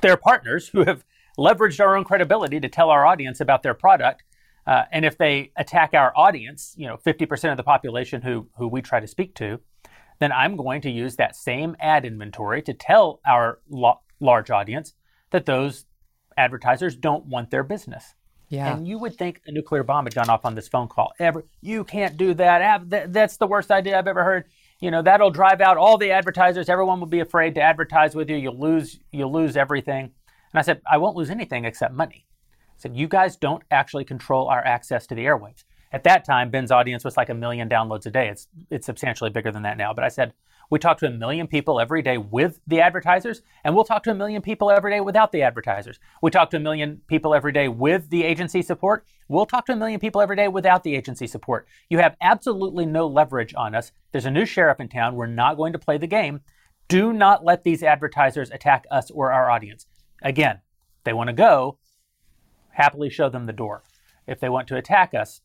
their partners who have leveraged our own credibility to tell our audience about their product, uh, and if they attack our audience, you know, 50% of the population who, who we try to speak to, then I'm going to use that same ad inventory to tell our lo- large audience that those advertisers don't want their business. Yeah. And you would think a nuclear bomb had gone off on this phone call. Ever, you can't do that. That's the worst idea I've ever heard. You know, that'll drive out all the advertisers. Everyone will be afraid to advertise with you. You'll lose, you'll lose everything. And I said, I won't lose anything except money. I said, you guys don't actually control our access to the airwaves. At that time, Ben's audience was like a million downloads a day. It's it's substantially bigger than that now. But I said, we talk to a million people every day with the advertisers, and we'll talk to a million people every day without the advertisers. We talk to a million people every day with the agency support. We'll talk to a million people every day without the agency support. You have absolutely no leverage on us. There's a new sheriff in town. We're not going to play the game. Do not let these advertisers attack us or our audience. Again, they want to go, happily show them the door. If they want to attack us,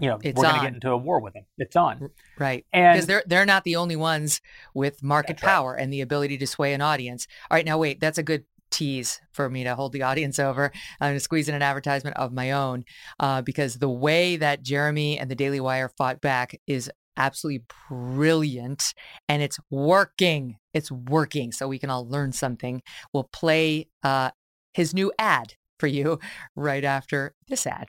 you know, it's we're going to get into a war with them. It's on. Right. And because they're they're not the only ones with market power right. and the ability to sway an audience. All right, now wait, that's a good tease for me to hold the audience over. I'm going to squeeze in an advertisement of my own uh, because the way that Jeremy and the Daily Wire fought back is absolutely brilliant and it's working. It's working. So we can all learn something. We'll play uh, his new ad for you right after this ad.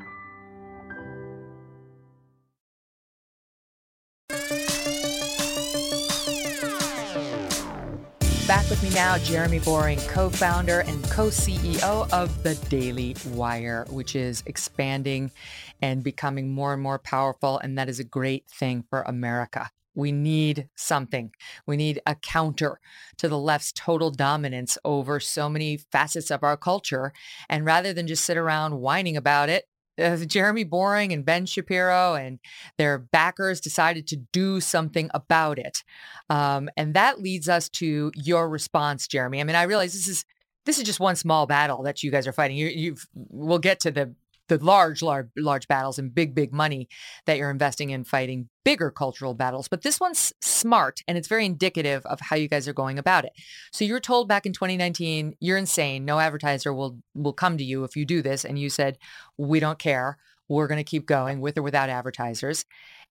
Now, Jeremy Boreing, co founder and co CEO of The Daily Wire, which is expanding and becoming more and more powerful. And that is a great thing for America. We need something. We need a counter to the left's total dominance over so many facets of our culture. And rather than just sit around whining about it, uh, Jeremy Boreing and Ben Shapiro and their backers decided to do something about it. Um, and that leads us to your response, Jeremy. I mean, I realize this is this is just one small battle that you guys are fighting. You, you've we'll get to the the large, large, large battles and big, big money that you're investing in fighting bigger cultural battles. But this one's smart and it's very indicative of how you guys are going about it. So you were told back in 2019, you're insane. No advertiser will will come to you if you do this. And you said, we don't care. We're going to keep going with or without advertisers.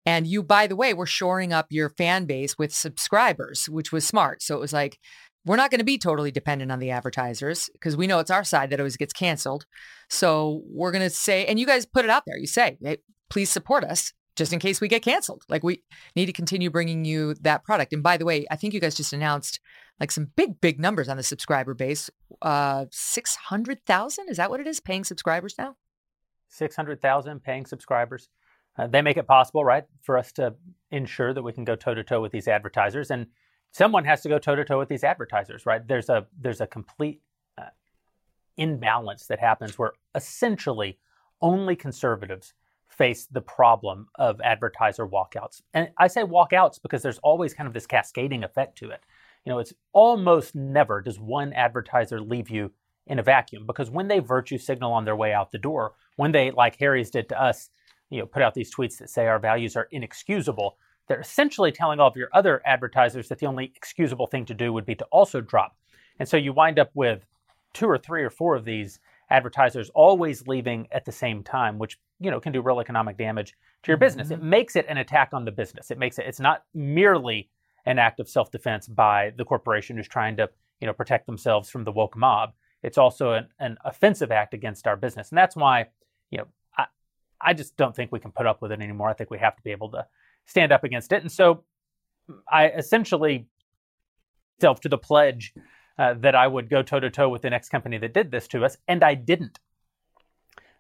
And you, by the way, were shoring up your fan base with subscribers, which was smart. So it was like, we're not going to be totally dependent on the advertisers because we know it's our side that always gets canceled. So we're going to say, and you guys put it out there. You say, hey, please support us just in case we get canceled. Like we need to continue bringing you that product. And by the way, I think you guys just announced like some big, big numbers on the subscriber base. Uh, 600,000. Is that what it is? Paying subscribers now? 600,000 paying subscribers. Uh, they make it possible, right, for us to ensure that we can go toe to toe with these advertisers. And someone has to go toe to toe with these advertisers, right? There's a there's a complete uh, imbalance that happens where essentially only conservatives face the problem of advertiser walkouts. And I say walkouts because there's always kind of this cascading effect to it. You know, it's almost never does one advertiser leave you in a vacuum because when they virtue signal on their way out the door, when they like Harry's did to us, you know, put out these tweets that say our values are inexcusable, they're essentially telling all of your other advertisers that the only excusable thing to do would be to also drop. And so you wind up with two or three or four of these advertisers always leaving at the same time, which you know can do real economic damage to your business. Mm-hmm. It makes it an attack on the business. It makes it it's not merely an act of self-defense by the corporation who's trying to you know protect themselves from the woke mob. It's also an, an offensive act against our business, and that's why you know I I just don't think we can put up with it anymore. I think we have to be able to stand up against it. And so I essentially self to the pledge uh, that I would go toe to toe with the next company that did this to us, and I didn't.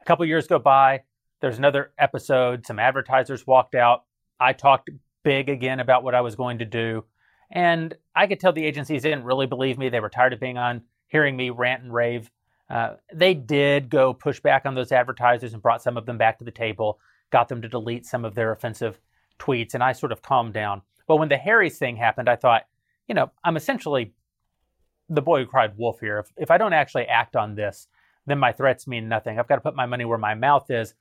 A couple years go by. There's another episode. Some advertisers walked out. I talked big again about what I was going to do. And I could tell the agencies didn't really believe me. They were tired of being on, hearing me rant and rave. Uh, they did go push back on those advertisers and brought some of them back to the table, got them to delete some of their offensive tweets, and I sort of calmed down. But when the Harry's thing happened, I thought, you know, I'm essentially the boy who cried wolf here. If, if I don't actually act on this, then my threats mean nothing. I've got to put my money where my mouth is.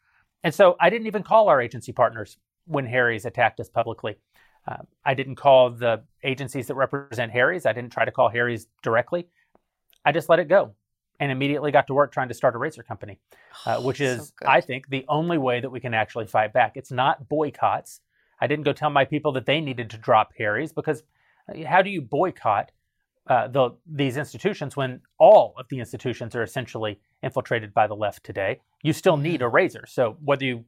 And so I didn't even call our agency partners when Harry's attacked us publicly. Uh, I didn't call the agencies that represent Harry's. I didn't try to call Harry's directly. I just let it go and immediately got to work trying to start a razor company, uh, which is, so I think, the only way that we can actually fight back. It's not boycotts. I didn't go tell my people that they needed to drop Harry's because uh, how do you boycott uh, the, these institutions when all of the institutions are essentially infiltrated by the left today? You still need a razor. So whether you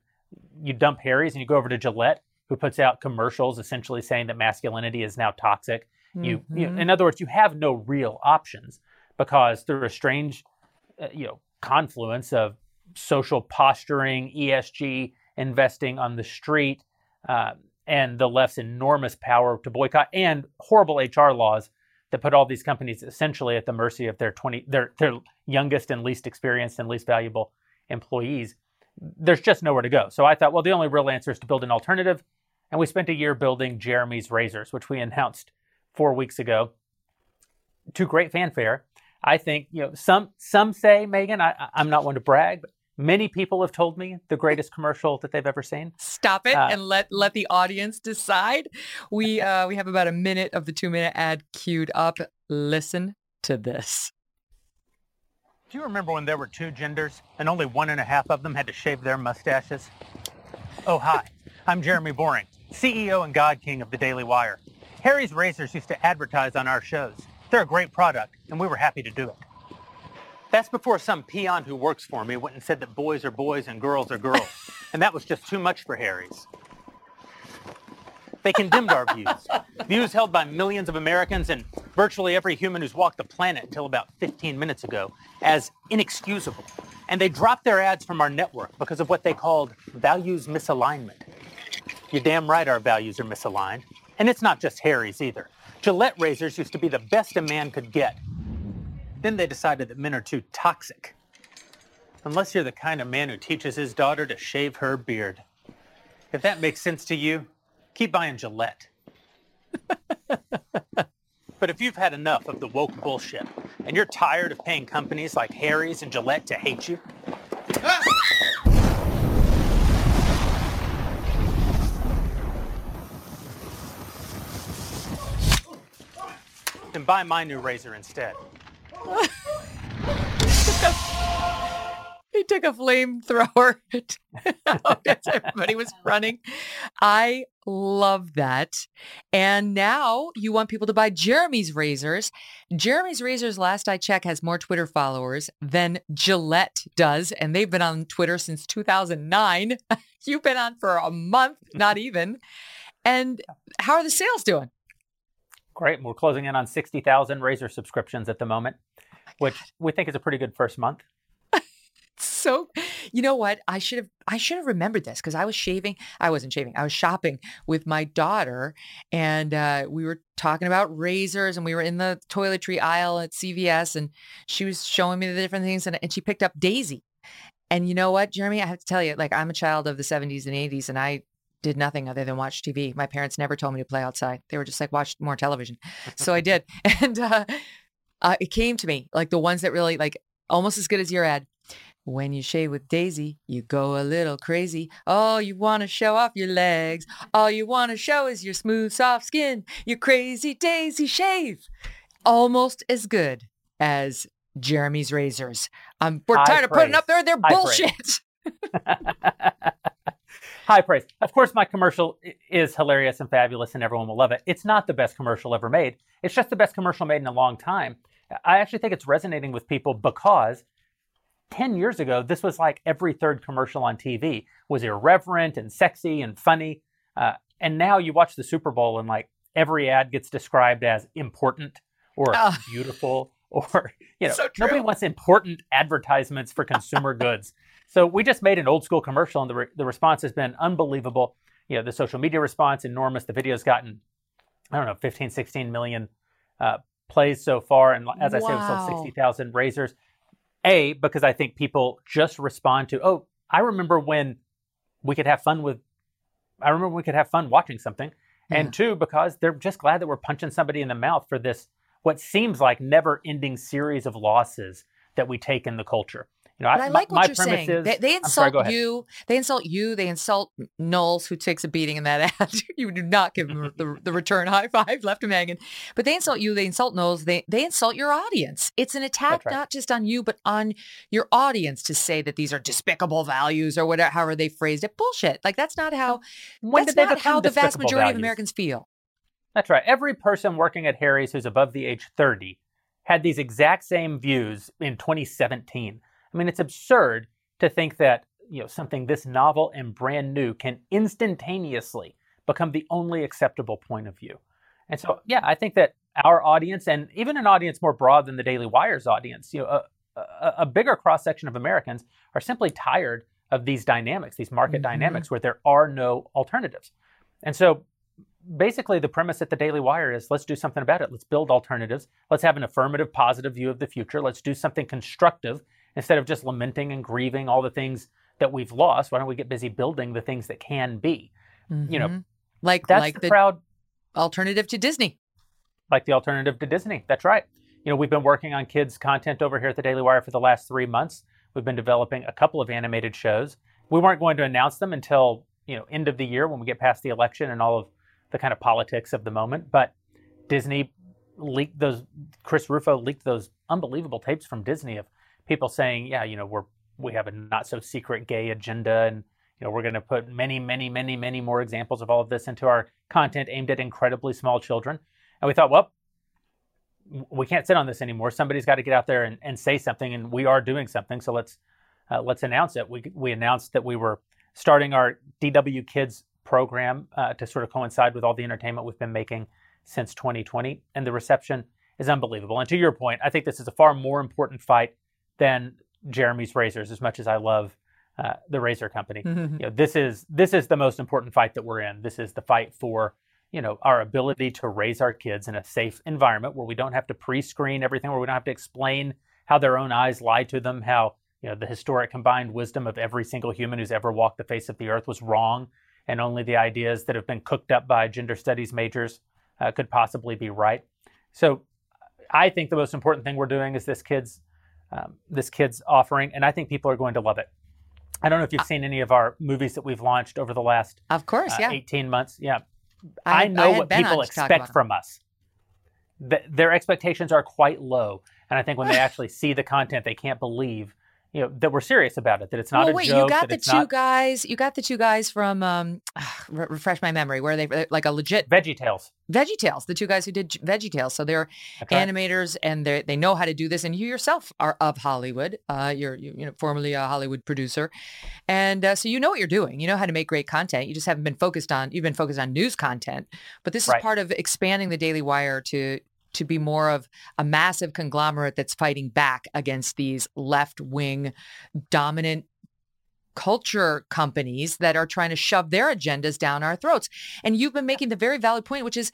you dump Harry's and you go over to Gillette, who puts out commercials essentially saying that masculinity is now toxic, mm-hmm. you, you in other words, you have no real options because through a strange, uh, you know, confluence of social posturing, ESG investing on the street, uh, and the left's enormous power to boycott and horrible HR laws that put all these companies essentially at the mercy of their 20 their their youngest and least experienced and least valuable employees. There's just nowhere to go. So i thought well the only real answer is to build an alternative. And we spent a year building jeremy's razors which we announced 4 weeks ago. To great fanfare. I think you know some some say Megyn I, i'm not one to brag but Many people have told me the greatest commercial that they've ever seen. Stop it uh, and let let the audience decide. We uh, we have about a minute of the two minute ad queued up. Listen to this. Do you remember when there were two genders and only one and a half of them had to shave their mustaches? Oh hi, I'm Jeremy Boreing, CEO and God King of the Daily Wire. Harry's razors used to advertise on our shows. They're a great product, and we were happy to do it. That's before some peon who works for me went and said that boys are boys and girls are girls. and that was just too much for Harry's. They condemned our views, views held by millions of Americans and virtually every human who's walked the planet until about 15 minutes ago, as inexcusable. And they dropped their ads from our network because of what they called values misalignment. You're damn right our values are misaligned. And it's not just Harry's either. Gillette razors used to be the best a man could get. Then they decided that men are too toxic. Unless you're the kind of man who teaches his daughter to shave her beard. If that makes sense to you, keep buying Gillette. but if you've had enough of the woke bullshit and you're tired of paying companies like Harry's and Gillette to hate you, then buy my new razor instead. He took a flamethrower as everybody was running. I love that. And now you want people to buy Jeremy's razors. Jeremy's razors, last I checked, has more Twitter followers than Gillette does. And they've been on Twitter since 2009. You've been on for a month, not even. And how are the sales doing? Great. We're closing in on 60,000 razor subscriptions at the moment, which we think is a pretty good first month. So you know what? I should have i should have remembered this because i was shaving i wasn't shaving i was shopping with my daughter and uh, we were talking about razors and we were in the toiletry aisle at cvs and she was showing me the different things and, and she picked up daisy. And you know what jeremy? I have to tell you like i'm a child of the 70s and 80s and i did nothing other than watch tv my parents never told me to play outside they were just like watch more television so i did and uh, uh, it came to me like the ones that really like almost as good as your ad when you shave with Daisy, you go a little crazy. All you want to show off your legs. All you want to show is your smooth, soft skin. Your crazy Daisy shave. Almost as good as Jeremy's razors. Um, we're tired of putting up there their High bullshit. High praise. Of course, my commercial is hilarious and fabulous, and everyone will love it. It's not the best commercial ever made. It's just the best commercial made in a long time. I actually think it's resonating with people because 10 years ago, this was like every third commercial on TV was irreverent and sexy and funny. Uh, and now you watch the Super Bowl and like every ad gets described as important or Oh. beautiful or, you know, So nobody wants important advertisements for consumer goods. So we just made an old school commercial and the, re- the response has been unbelievable. You know, the social media response, enormous. The video's gotten, I don't know, 15, 16 million uh, plays so far. And as I say, we sold 60,000 razors. A, because I think people just respond to, oh, I remember when we could have fun with, I remember we could have fun watching something. And two, because they're just glad that we're punching somebody in the mouth for this, what seems like never ending series of losses that we take in the culture. You know, But I my- like what you're saying. is- they, I'm sorry, insult you. They insult you. They insult Knowles, who takes a beating in that ad. you do not give him the, the return high five left to Megyn. But they insult you. They insult Knowles. They they insult your audience. It's an attack right. not just on you, but on your audience to say that these are despicable values or whatever, however they phrased it. Bullshit. Like that's not how. When that's did not how the vast majority of? Americans feel. That's right. Every person working at Harry's who's above the age 30 had these exact same views in 2017. I mean, it's absurd to think that, you know, something this novel and brand new can instantaneously become the only acceptable point of view. And so, yeah, I think that our audience and even an audience more broad than the Daily Wire's audience, you know, a, a, a bigger cross section of Americans are simply tired of these dynamics, these market Mhm. dynamics where there are no alternatives. And so basically the premise at the Daily Wire is let's do something about it. Let's build alternatives. Let's have an affirmative, positive view of the future. Let's do something constructive instead of just lamenting and grieving all the things that we've lost. Why don't we get busy building the things that can be? You know, Mhm. like that's like the the proud alternative to Disney. like the alternative to Disney. That's right. You know, we've been working on kids' content over here at the Daily Wire for the last three months. We've been developing a couple of animated shows. We weren't going to announce them until you know end of the year when we get past the election and all of the kind of politics of the moment. But Disney leaked those. Chris Rufo leaked those unbelievable tapes from Disney of people saying, "Yeah, you know, we're we have a not so secret gay agenda," and You know, we're going to put many, many, many, many more examples of all of this into our content aimed at incredibly small children. And we thought, well, we can't sit on this anymore. Somebody's got to get out there and, and say something, and we are doing something. So let's uh, let's announce it. We we announced that we were starting our DW Kids program uh, to sort of coincide with all the entertainment we've been making since 2020, and the reception is unbelievable. And to your point, I think this is a far more important fight than Jeremy's razors. As much as I love uh, the razor company, Mm-hmm. you know, this is this is the most important fight that we're in. This is the fight for you know our ability to raise our kids in a safe environment where we don't have to pre-screen everything, where we don't have to explain how their own eyes lie to them, how you know the historic combined wisdom of every single human who's ever walked the face of the earth was wrong, and only the ideas that have been cooked up by gender studies majors uh, could possibly be right. So, I think the most important thing we're doing is this kids um, this kids offering, and I think people are going to love it. I don't know if you've seen any of our movies that we've launched over the last Of course, uh, yeah. 18 months. Yeah. I I, had- I know what people expect from us. Th- their expectations are quite low. And I think when they actually see the content, they can't believe, you know, that we're serious about it, that it's not well, a wait, joke. you got the two not guys. You got the two guys from um, re- refresh my memory. Where are they like a legit Veggie Tales. Veggie Tales? The two guys who did Veggie Tales. So they're animators and they they know how to do this. And you yourself are of Hollywood. Uh, you're you, you know formerly a Hollywood producer, and uh, so you know what you're doing. You know how to make great content. You just haven't been focused on you've been focused on news content. But this Right. is part of expanding the Daily Wire to to be more of a massive conglomerate that's fighting back against these left wing dominant culture companies that are trying to shove their agendas down our throats. And you've been making the very valid point, which is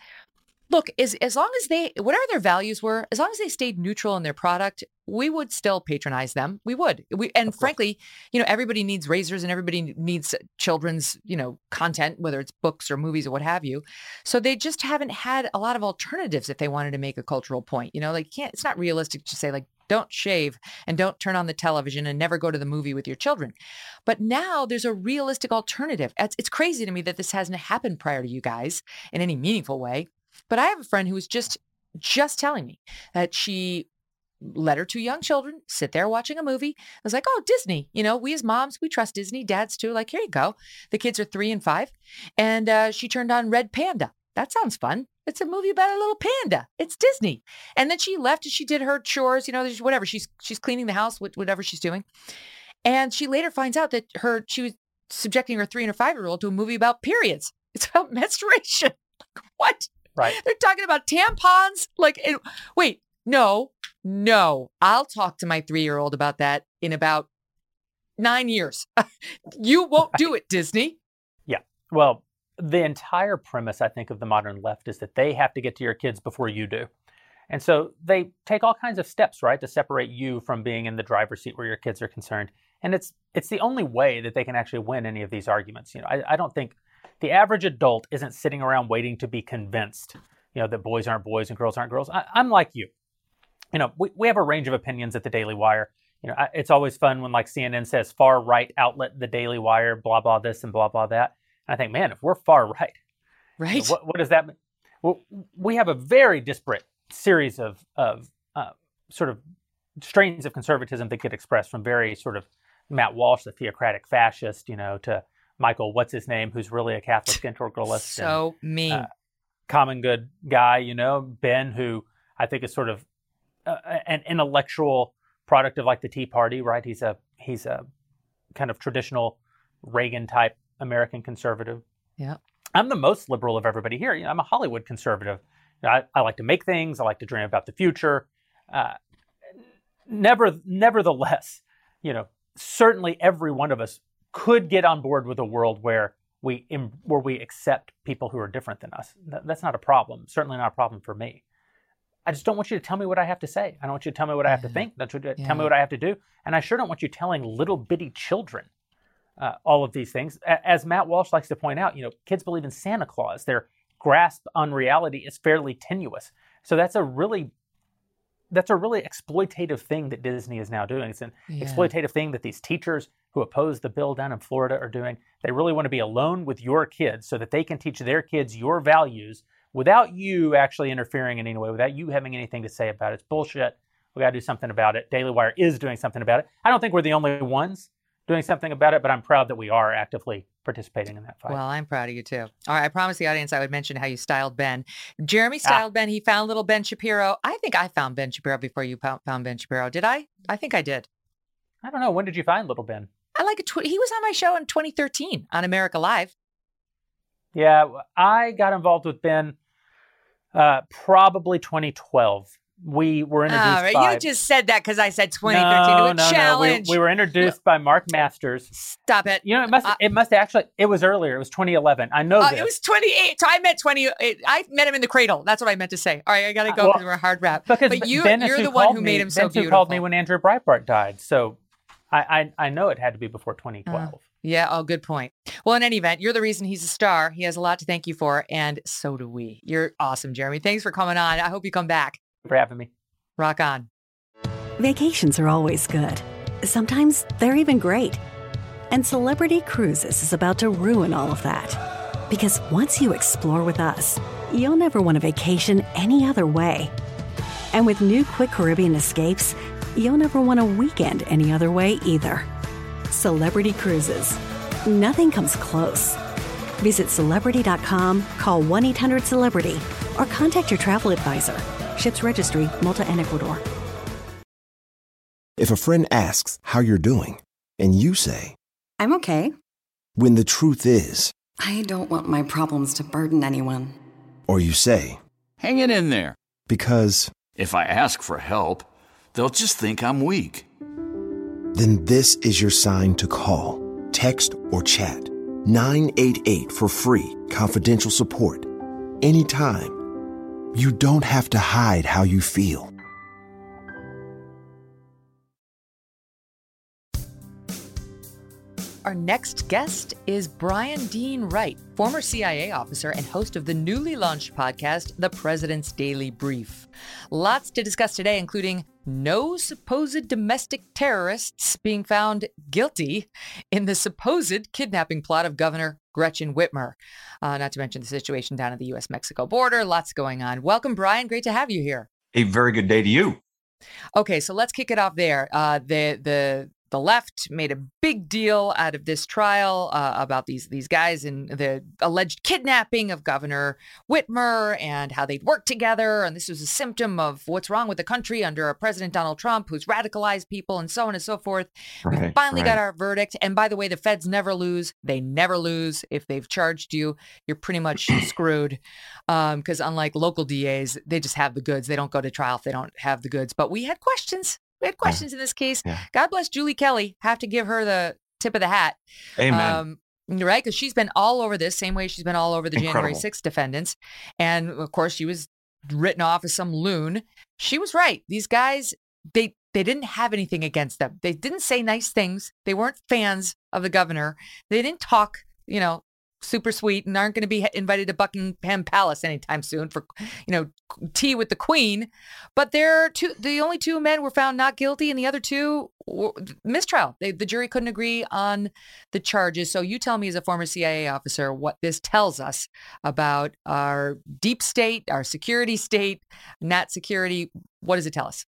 look, as, as long as they, whatever their values were, as long as they stayed neutral in their product, we would still patronize them. We would. We, and frankly, you know, everybody needs razors and everybody needs children's, you know, content, whether it's books or movies or what have you. So they just haven't had a lot of alternatives if they wanted to make a cultural point. You know, like can't, it's not realistic to say like, don't shave and don't turn on the television and never go to the movie with your children. But now there's a realistic alternative. It's, it's crazy to me that this hasn't happened prior to you guys in any meaningful way. But I have a friend who was just just telling me that she let her two young children sit there watching a movie. I was like, oh, Disney. You know, we as moms, we trust Disney. Dads too. Like, here you go. The kids are three and five. And uh, she turned on Red Panda. That sounds fun. It's a movie about a little panda. It's Disney. And then she left and she did her chores, you know, whatever. She's she's cleaning the house, whatever she's doing. And she later finds out that her she was subjecting her three and her five year old to a movie about periods. It's about menstruation. Like, what? Right. They're talking about tampons. Like, it, wait, no, no. I'll talk to my three year old about that in about nine years. you won't do it, Disney. Yeah. Well, the entire premise, I think, of the modern left is that they have to get to your kids before you do. And so they take all kinds of steps, right, to separate you from being in the driver's seat where your kids are concerned. And it's it's the only way that they can actually win any of these arguments. You know, I, I don't think the average adult isn't sitting around waiting to be convinced, you know, that boys aren't boys and girls aren't girls. I, I'm like you. You know, we, we have a range of opinions at the Daily Wire. You know, I, it's always fun when like CNN says far right outlet, the Daily Wire, blah blah this and blah blah that. And I think, man, if we're far right, right? you know, what, what does that mean? Well, we have a very disparate series of of uh, sort of strains of conservatism that get expressed from very sort of Matt Walsh, the theocratic fascist, you know, to Michael, what's his name, who's really a Catholic integralist. So mean. uh, common good guy, you know, Ben, who I think is sort of uh, an intellectual product of like the Tea Party, right? He's a he's a kind of traditional Reagan type American conservative. Yeah. I'm the most liberal of everybody here. You know, I'm a Hollywood conservative. You know, I, I like to make things. I like to dream about the future. Uh, never, nevertheless, you know, certainly every one of us could get on board with a world where we where we accept people who are different than us. That's not a problem. Certainly not a problem for me. I just don't want you to tell me what I have to say. I don't want you to tell me what I have to think. Don't you to tell me what I have to do. And I sure don't want you telling little bitty children uh, all of these things. As Matt Walsh likes to point out, you know, kids believe in Santa Claus. Their grasp on reality is fairly tenuous. So that's a really that's a really exploitative thing that Disney is now doing. It's an Yeah. exploitative thing that these teachers who oppose the bill down in Florida are doing. They really want to be alone with your kids so that they can teach their kids your values without you actually interfering in any way, without you having anything to say about it. It's bullshit. We got to do something about it. Daily Wire is doing something about it. I don't think we're the only ones doing something about it, but I'm proud that we are actively participating in that fight. Well, I'm proud of you too. All right, I promised the audience I would mention how you styled Ben. Jeremy ah. styled ah. Ben. He found little Ben Shapiro. I think I found Ben Shapiro before you found Ben Shapiro. Did I? I think I did. I don't know. When did you find little Ben? I like a Tw- he was on my show in 2013 on America Live. Yeah, I got involved with Ben uh, probably 2012 we were introduced right. by. You just said that because I said 2013. No, no, challenge. No. We, we, were introduced by Mark Masters. Stop it. You know, it must. Uh, it must actually. It was earlier. It was 2011. I know. Uh, it was 28. So I met 20. I met him in the cradle. That's what I meant to say. All right, I gotta go because well, we're hard rap. Because but you, Ben you're the one who me, made him so beautiful. called me when Andrew Breitbart died. So I, I, I know it had to be before 2012. Uh, yeah. Oh, good point. Well, in any event, you're the reason he's a star. He has a lot to thank you for, and so do we. You're awesome, Jeremy. Thanks for coming on. I hope you come back. For having me. Rock on. Vacations are always good. Sometimes they're even great. And Celebrity Cruises is about to ruin all of that. Because once you explore with us, you'll never want a vacation any other way. And with new Quick Caribbean escapes, you'll never want a weekend any other way either. Celebrity Cruises. Nothing comes close. Visit celebrity.com, call 1 800 Celebrity, or contact your travel advisor. Ships Registry, Malta and Ecuador. If a friend asks how you're doing, and you say, I'm okay. When the truth is, I don't want my problems to burden anyone. Or you say, Hang it in there. Because if I ask for help, they'll just think I'm weak. Then this is your sign to call, text, or chat 988 for free, confidential support. Anytime you don't have to hide how you feel. Our next guest is Bryan Dean Wright, former CIA officer and host of the newly launched podcast, The President's Daily Brief. Lots to discuss today, including no supposed domestic terrorists being found guilty in the supposed kidnapping plot of Governor Gretchen Whitmer. Uh, not to mention the situation down at the U.S. Mexico border. Lots going on. Welcome, Bryan. Great to have you here. A very good day to you. Okay, so let's kick it off there. Uh, the the the left made a big deal out of this trial uh, about these these guys and the alleged kidnapping of Governor Whitmer and how they'd worked together. And this was a symptom of what's wrong with the country under a President Donald Trump who's radicalized people and so on and so forth. Right, we finally right. got our verdict. And by the way, the feds never lose. They never lose. If they've charged you, you're pretty much screwed. Because um, unlike local DAs, they just have the goods. They don't go to trial if they don't have the goods. But we had questions we had questions yeah. in this case. Yeah. God bless Julie Kelly. Have to give her the tip of the hat. Amen. Um, right? Because she's been all over this, same way she's been all over the Incredible. January 6th defendants. And of course, she was written off as some loon. She was right. These guys, they they didn't have anything against them. They didn't say nice things. They weren't fans of the governor. They didn't talk, you know, super sweet and aren't going to be invited to Buckingham Palace anytime soon for, you know, tea with the Queen. But they're two. The only two men were found not guilty, and the other two mistrial. They, the jury couldn't agree on the charges. So you tell me, as a former CIA officer, what this tells us about our deep state, our security state, not security. What does it tell us?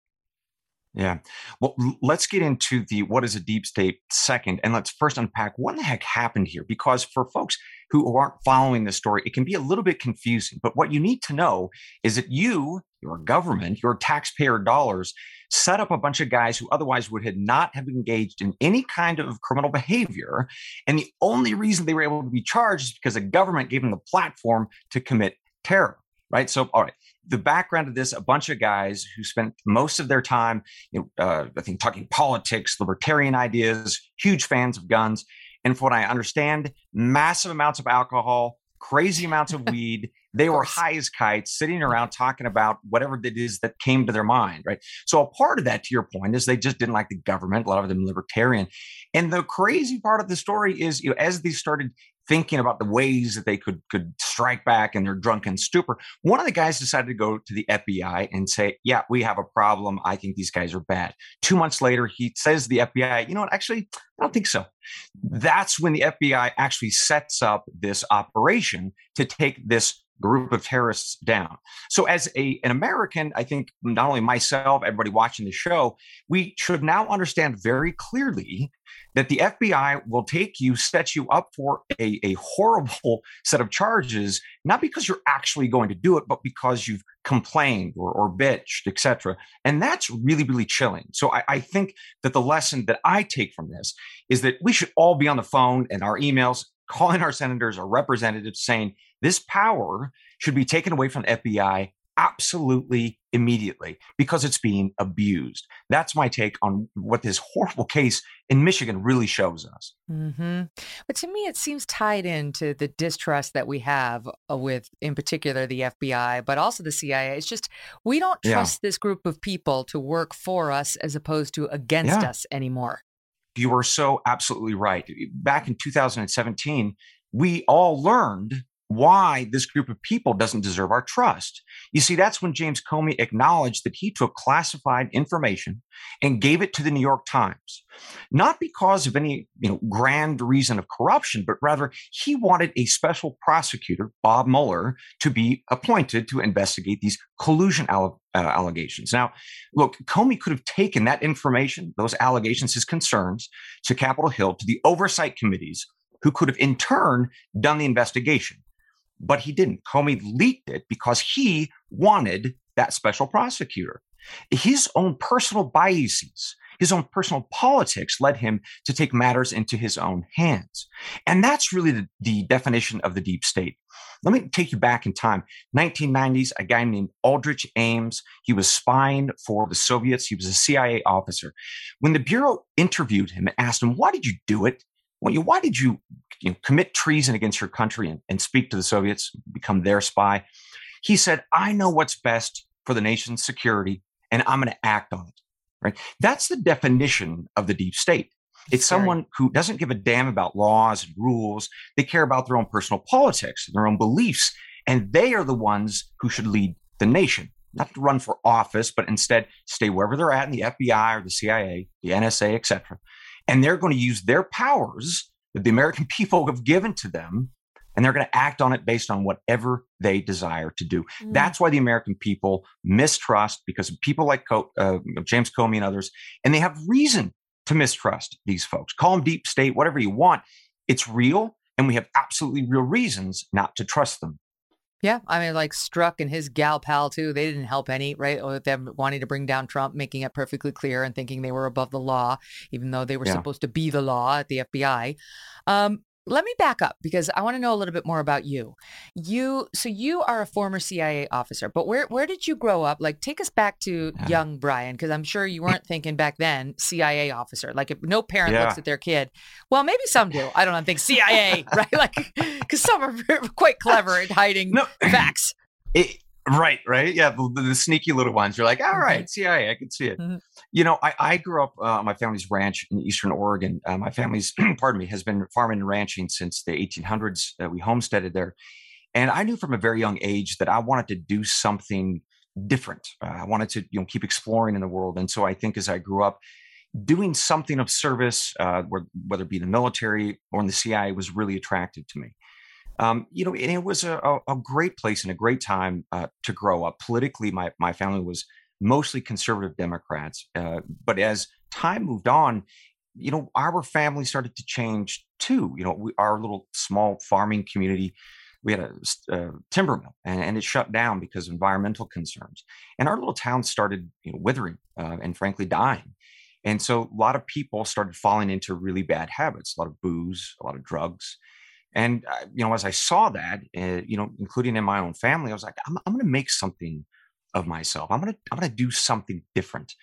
Yeah. Well, let's get into the what is a deep state second. And let's first unpack what the heck happened here. Because for folks who aren't following this story, it can be a little bit confusing. But what you need to know is that you, your government, your taxpayer dollars, set up a bunch of guys who otherwise would have not have engaged in any kind of criminal behavior. And the only reason they were able to be charged is because the government gave them the platform to commit terror. Right. So, all right the background of this, a bunch of guys who spent most of their time, you know, uh, I think, talking politics, libertarian ideas, huge fans of guns. And from what I understand, massive amounts of alcohol, crazy amounts of weed. They were high as kites, sitting around talking about whatever it is that came to their mind, right? So a part of that, to your point, is they just didn't like the government. A lot of them libertarian. And the crazy part of the story is, you know, as they started thinking about the ways that they could could strike back in their drunken stupor. One of the guys decided to go to the FBI and say, "Yeah, we have a problem. I think these guys are bad." Two months later, he says to the FBI, "You know what? Actually, I don't think so." That's when the FBI actually sets up this operation to take this group of terrorists down. So, as a, an American, I think not only myself, everybody watching the show, we should now understand very clearly that the FBI will take you, set you up for a, a horrible set of charges, not because you're actually going to do it, but because you've complained or, or bitched, etc. And that's really, really chilling. So I, I think that the lesson that I take from this is that we should all be on the phone and our emails calling our senators or representatives saying this power should be taken away from the FBI absolutely immediately because it's being abused. That's my take on what this horrible case in Michigan really shows us. Mm-hmm. But to me, it seems tied into the distrust that we have uh, with, in particular, the FBI, but also the CIA. It's just we don't trust yeah. this group of people to work for us as opposed to against yeah. us anymore. You are so absolutely right. Back in 2017, we all learned why this group of people doesn't deserve our trust. You see, that's when James Comey acknowledged that he took classified information and gave it to the New York Times, not because of any you know, grand reason of corruption, but rather he wanted a special prosecutor, Bob Mueller, to be appointed to investigate these collusion uh, allegations. Now, look, Comey could have taken that information, those allegations, his concerns, to Capitol Hill, to the oversight committees who could have in turn done the investigation but he didn't. Comey leaked it because he wanted that special prosecutor. His own personal biases, his own personal politics led him to take matters into his own hands. And that's really the, the definition of the deep state. Let me take you back in time. 1990s, a guy named Aldrich Ames, he was spying for the Soviets. He was a CIA officer. When the Bureau interviewed him and asked him, why did you do it? Well, you, why did you, you know, commit treason against your country and, and speak to the Soviets, become their spy? He said, I know what's best for the nation's security, and I'm going to act on it. Right? That's the definition of the deep state. It's someone who doesn't give a damn about laws and rules. They care about their own personal politics, and their own beliefs, and they are the ones who should lead the nation. Not to run for office, but instead stay wherever they're at in the FBI or the CIA, the NSA, etc. And they're going to use their powers that the American people have given to them, and they're going to act on it based on whatever they desire to do. Mm. That's why the American people mistrust because of people like Co- uh, James Comey and others, and they have reason to mistrust these folks. Call them deep state, whatever you want. It's real, and we have absolutely real reasons not to trust them. Yeah, I mean, like Strzok and his gal pal too. They didn't help any, right? With them wanting to bring down Trump, making it perfectly clear and thinking they were above the law, even though they were yeah. supposed to be the law at the FBI. Um, let me back up because I want to know a little bit more about you. You so you are a former CIA officer, but where where did you grow up? Like take us back to yeah. young Bryan because I'm sure you weren't thinking back then CIA officer. Like if no parent yeah. looks at their kid, well maybe some do. I don't know, think CIA, right? Like cuz some are quite clever at hiding no, facts. It, Right, right. Yeah, the, the, sneaky little ones. You're like, all right, mm-hmm. CIA, I can see it. Mm-hmm. You know, I, I grew up uh, on my family's ranch in Eastern Oregon. Uh, my family's, pardon me, has been farming and ranching since the 1800s. Uh, we homesteaded there. And I knew from a very young age that I wanted to do something different. Uh, I wanted to, you know, keep exploring in the world. And so I think as I grew up, doing something of service, uh, whether it be in the military or in the CIA, was really attractive to me. Um, you know, and it was a, a, great place and a great time uh, to grow up. Politically, my, my family was mostly conservative Democrats. Uh, but as time moved on, you know, our family started to change too. You know, we, our little small farming community, we had a, a timber mill and, and, it shut down because of environmental concerns. And our little town started you know, withering uh, and frankly dying. And so a lot of people started falling into really bad habits, a lot of booze, a lot of drugs. And uh, you know, as I saw that, uh, you know, including in my own family, I was like, I'm, I'm going to make something of myself. I'm going to I'm going to do something different.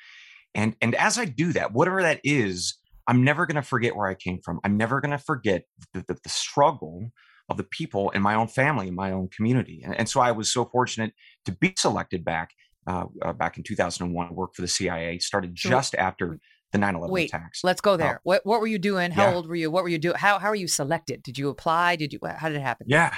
And and as I do that, whatever that is, I'm never going to forget where I came from. I'm never going to forget the, the, the, struggle of the people in my own family, in my own community. And, and so I was so fortunate to be selected back uh, uh, back in 2001. Work for the CIA. Started just after the 9/11 Wait, attacks. Let's go there. what what were you doing? How yeah. old were you? What were you doing? How how are you selected? Did you apply? Did you how did it happen? Yeah.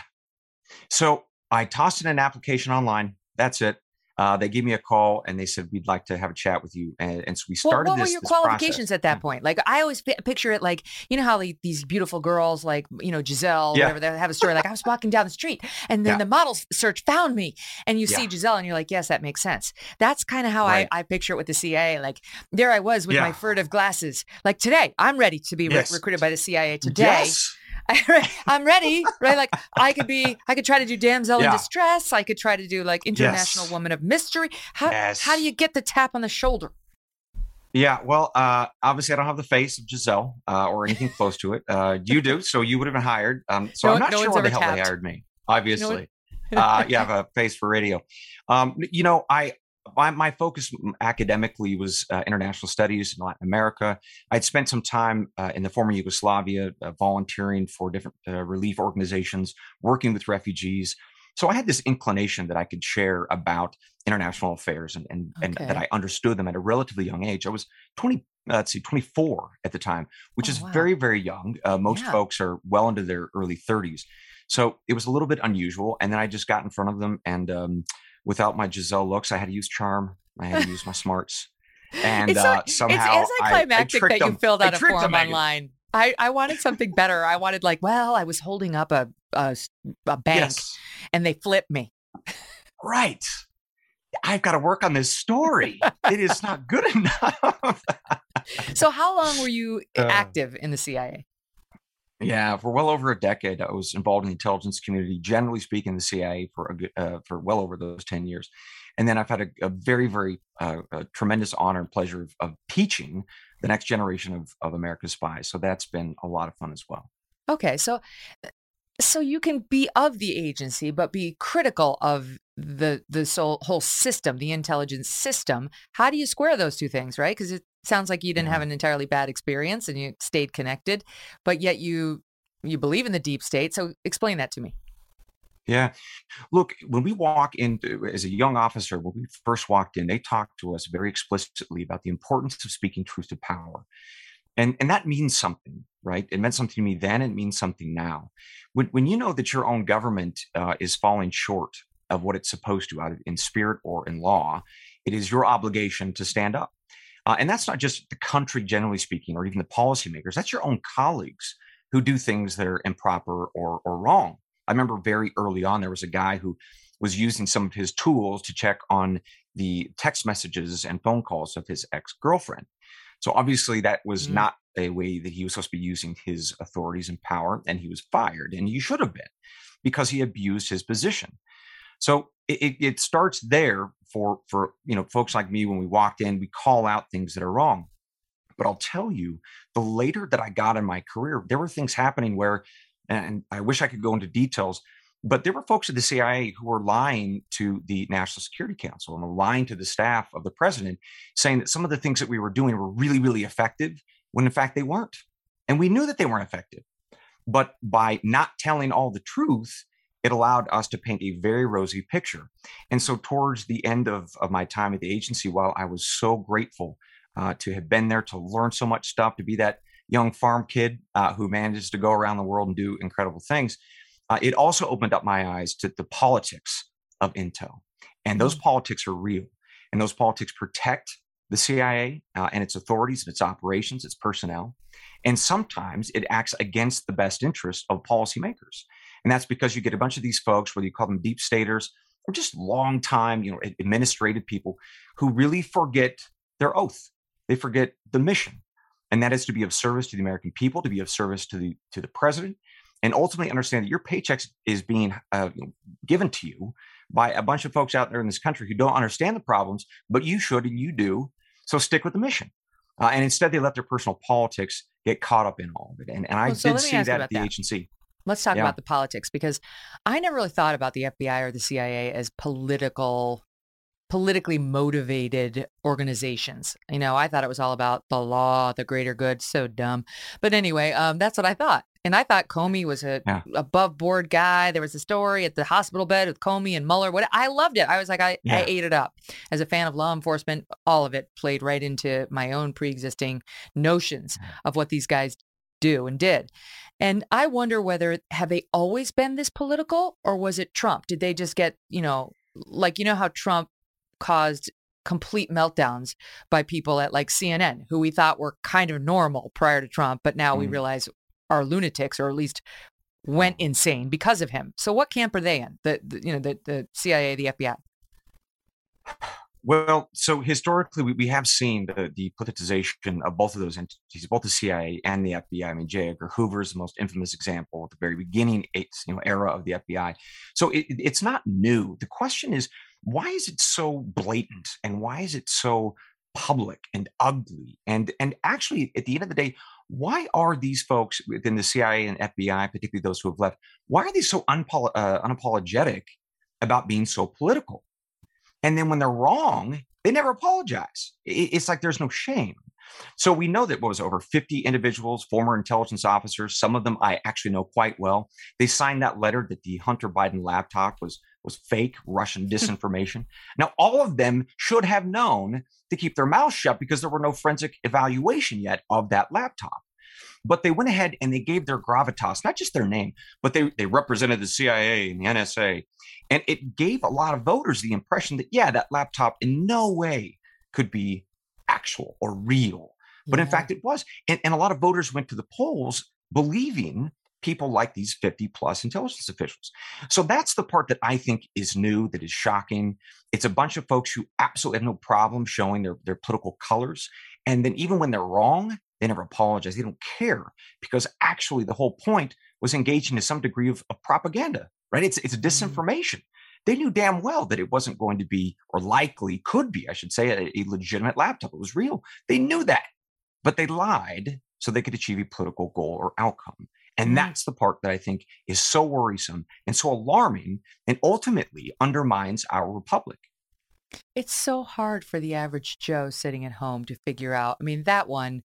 So I tossed in an application online. That's it. Uh, they gave me a call and they said we'd like to have a chat with you. And, and so we started. Well, what this, were your qualifications process. at that point? Like I always pi- picture it like you know how like these beautiful girls like you know Gisele, Yeah. whatever they have a story. Like I was walking down the street and then Yeah. the model search found me, and you see Yeah. Gisele and you're like, yes, that makes sense. That's kind of how Right. I, I picture it with the CIA. Like there I was with my furtive glasses. Like today, I'm ready to be re- recruited by the CIA today. Yes. I'm ready, right? Like I could be, I could try to do damsel in distress. I could try to do like international Yes. woman of mystery. How Yes. how do you get the tap on the shoulder? Yeah, well, uh, obviously, I don't have the face of Gisele uh, or anything close to it. Uh, you do, so you would have been hired. Um, so No- I'm not no sure why the hell they hired me. Obviously, uh, you have a face for radio. Um, you know, I my, my focus academically was uh, international studies in Latin America. I'd spent some time uh, in the former Yugoslavia, uh, volunteering for different uh, relief organizations, working with refugees. So I had this inclination that I could share about international affairs and, and, and that I understood them at a relatively young age. I was 20, uh, let's see, 24 at the time, which Oh, is wow. very, very young. Uh, most Yeah. folks are well into their early 30s. So it was a little bit unusual. And then I just got in front of them. And um, without my Gisele looks, I had to use charm, I had to use my smarts. And it's so, uh, somehow it's I- I anticlimactic tricked that you them. filled I out a tricked them, online. I, I wanted something better. I wanted like, well, I was holding up a a, s- a bank Yes. and they flipped me. Right. I've got to work on this story. it is not good enough. So how long were you Uh. active in the CIA? Yeah, for well over a decade, I was involved in the intelligence community. Generally speaking, the CIA for uh, for well over those ten years, and then I've had a, a very, very uh, a tremendous honor and pleasure of, of teaching the next generation of of America's spies. So that's been a lot of fun as well. Okay, so so you can be of the agency, but be critical of the the whole whole system, the intelligence system. How do you square those two things, right? Because sounds like you didn't have an entirely bad experience and you stayed connected, but yet you you believe in the deep state. So explain that to me. Yeah. Look, when we walk in as a young officer, when we first walked in, they talked to us very explicitly about the importance of speaking truth to power. And, and that means something, right? It meant something to me then. It means something now. When, when you know that your own government uh, is falling short of what it's supposed to, either in spirit or in law, it is your obligation to stand up. Uh, and that's not just the country, generally speaking, or even the policymakers. That's your own colleagues who do things that are improper or, or wrong. I remember very early on, there was a guy who was using some of his tools to check on the text messages and phone calls of his ex girlfriend. So obviously, that was Mm. not a way that he was supposed to be using his authorities and power, and he was fired. And he should have been because he abused his position. So it- it starts there for for you know folks like me when we walked in, we call out things that are wrong. But I'll tell you, the later that I got in my career, there were things happening where, and I wish I could go into details, but there were folks at the CIA who were lying to the National Security Council and lying to the staff of the president, saying that some of the things that we were doing were really, really effective, when in fact they weren't. And we knew that they weren't effective. But by not telling all the truth, it allowed us to paint a very rosy picture. And so, towards the end of, of my time at the agency, while I was so grateful uh, to have been there to learn so much stuff, to be that young farm kid uh, who manages to go around the world and do incredible things, uh, it also opened up my eyes to the politics of intel. And those politics are real. And those politics protect the CIA uh, and its authorities, and its operations, its personnel. And sometimes it acts against the best interests of policymakers. And that's because you get a bunch of these folks, whether you call them deep staters or just long time, you know, administrative people who really forget their oath. They forget the mission. And that is to be of service to the American people, to be of service to the to the president, and ultimately understand that your paycheck is being uh, given to you by a bunch of folks out there in this country who don't understand the problems, but you should and you do. So stick with the mission. Uh, and instead, they let their personal politics get caught up in all of it. And, and I Well, so did see that at the that. agency. Let's talk Yeah. about the politics because I never really thought about the FBI or the CIA as political politically motivated organizations. You know, I thought it was all about the law, the greater good, so dumb. But anyway, um, that's what I thought. And I thought Comey was a Yeah. above board guy. There was a story at the hospital bed with Comey and Mueller. What I loved it. I was like, I, I ate it up. As a fan of law enforcement, all of it played right into my own pre-existing notions of what these guys do and did. And I wonder whether have they always been this political or was it Trump? Did they just get, you know, like you know how Trump caused complete meltdowns by people at like CNN, who we thought were kind of normal prior to Trump, but now mm. we realize are lunatics or at least went insane because of him. So what camp are they in? The, the you know the the CIA, the FBI. Well, so historically, we, we have seen the, the politicization of both of those entities, both the CIA and the FBI. I mean, J. Edgar Hoover is the most infamous example at the very beginning you know, era of the FBI. So it, it's not new. The question is, why is it so blatant and why is it so public and ugly? And and actually, at the end of the day, why are these folks within the CIA and FBI, particularly those who have left, why are they so unpolo- uh, unapologetic about being so political? And then when they're wrong, they never apologize. It's like there's no shame. So we know that what was over 50 individuals, former intelligence officers, some of them I actually know quite well. They signed that letter that the Hunter Biden laptop was was fake Russian disinformation. now all of them should have known to keep their mouths shut because there were no forensic evaluation yet of that laptop. But they went ahead and they gave their gravitas, not just their name, but they, they represented the CIA and the NSA and it gave a lot of voters the impression that, yeah, that laptop in no way could be actual or real. But yeah. in fact, it was. And, and a lot of voters went to the polls believing people like these 50 plus intelligence officials. So that's the part that I think is new, that is shocking. It's a bunch of folks who absolutely have no problem showing their, their political colors. And then even when they're wrong, they never apologize. They don't care because actually the whole point was engaging to some degree of, of propaganda right? It's it's a mm-hmm. disinformation. They knew damn well that it wasn't going to be, or likely could be, I should say, a, a legitimate laptop. It was real. They knew that, but they lied so they could achieve a political goal or outcome. And mm-hmm. that's the part that I think is so worrisome and so alarming and ultimately undermines our republic. It's so hard for the average Joe sitting at home to figure out. I mean, that one,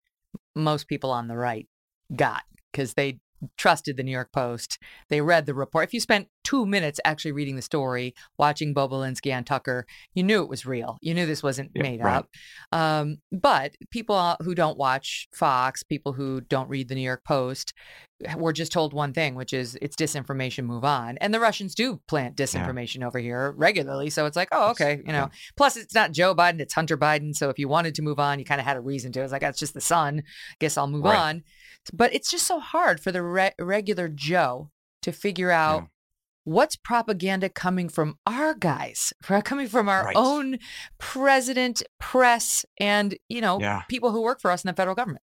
most people on the right got because they trusted the New York Post. They read the report. If you spent two minutes actually reading the story, watching Bobulinski on Tucker, you knew it was real. You knew this wasn't yeah, made right. up. Um, but people who don't watch Fox, people who don't read the New York Post, were just told one thing, which is it's disinformation, move on. And the Russians do plant disinformation yeah. over here regularly. So it's like, oh, okay, you know. Yeah. Plus, it's not Joe Biden, it's Hunter Biden. So if you wanted to move on, you kind of had a reason to. It's like, that's just the son. Guess I'll move right. on. But it's just so hard for the re- regular Joe to figure out. What's propaganda coming from our guys, coming from our right. own president, press, and you know yeah. people who work for us in the federal government.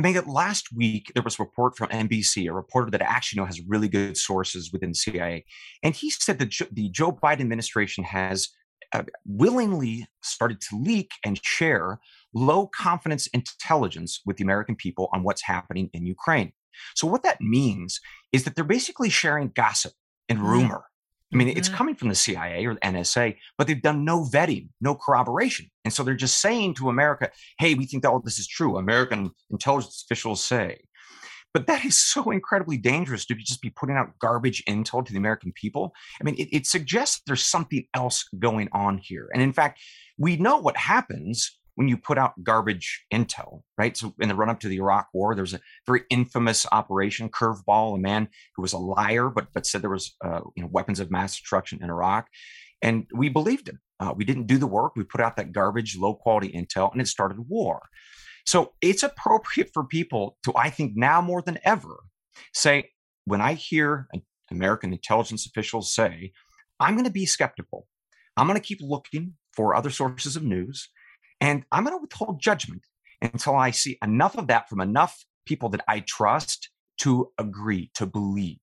Megyn, last week there was a report from NBC, a reporter that I actually know has really good sources within CIA, and he said that the Joe Biden administration has uh, willingly started to leak and share low confidence intelligence with the American people on what's happening in Ukraine. So, what that means is that they're basically sharing gossip and rumor. I mean, it's mm-hmm. coming from the CIA or the NSA, but they've done no vetting, no corroboration. And so they're just saying to America, hey, we think that all this is true. American intelligence officials say. But that is so incredibly dangerous to just be putting out garbage intel to the American people. I mean, it, it suggests there's something else going on here. And in fact, we know what happens when you put out garbage intel, right? So in the run up to the Iraq War, there was a very infamous operation, Curveball, a man who was a liar but but said there was uh, you know weapons of mass destruction in Iraq, and we believed him. Uh, we didn't do the work. We put out that garbage, low quality intel, and it started war. So it's appropriate for people to, I think, now more than ever, say when I hear American intelligence officials say, I'm going to be skeptical. I'm going to keep looking for other sources of news. And I'm going to withhold judgment until I see enough of that from enough people that I trust to agree, to believe.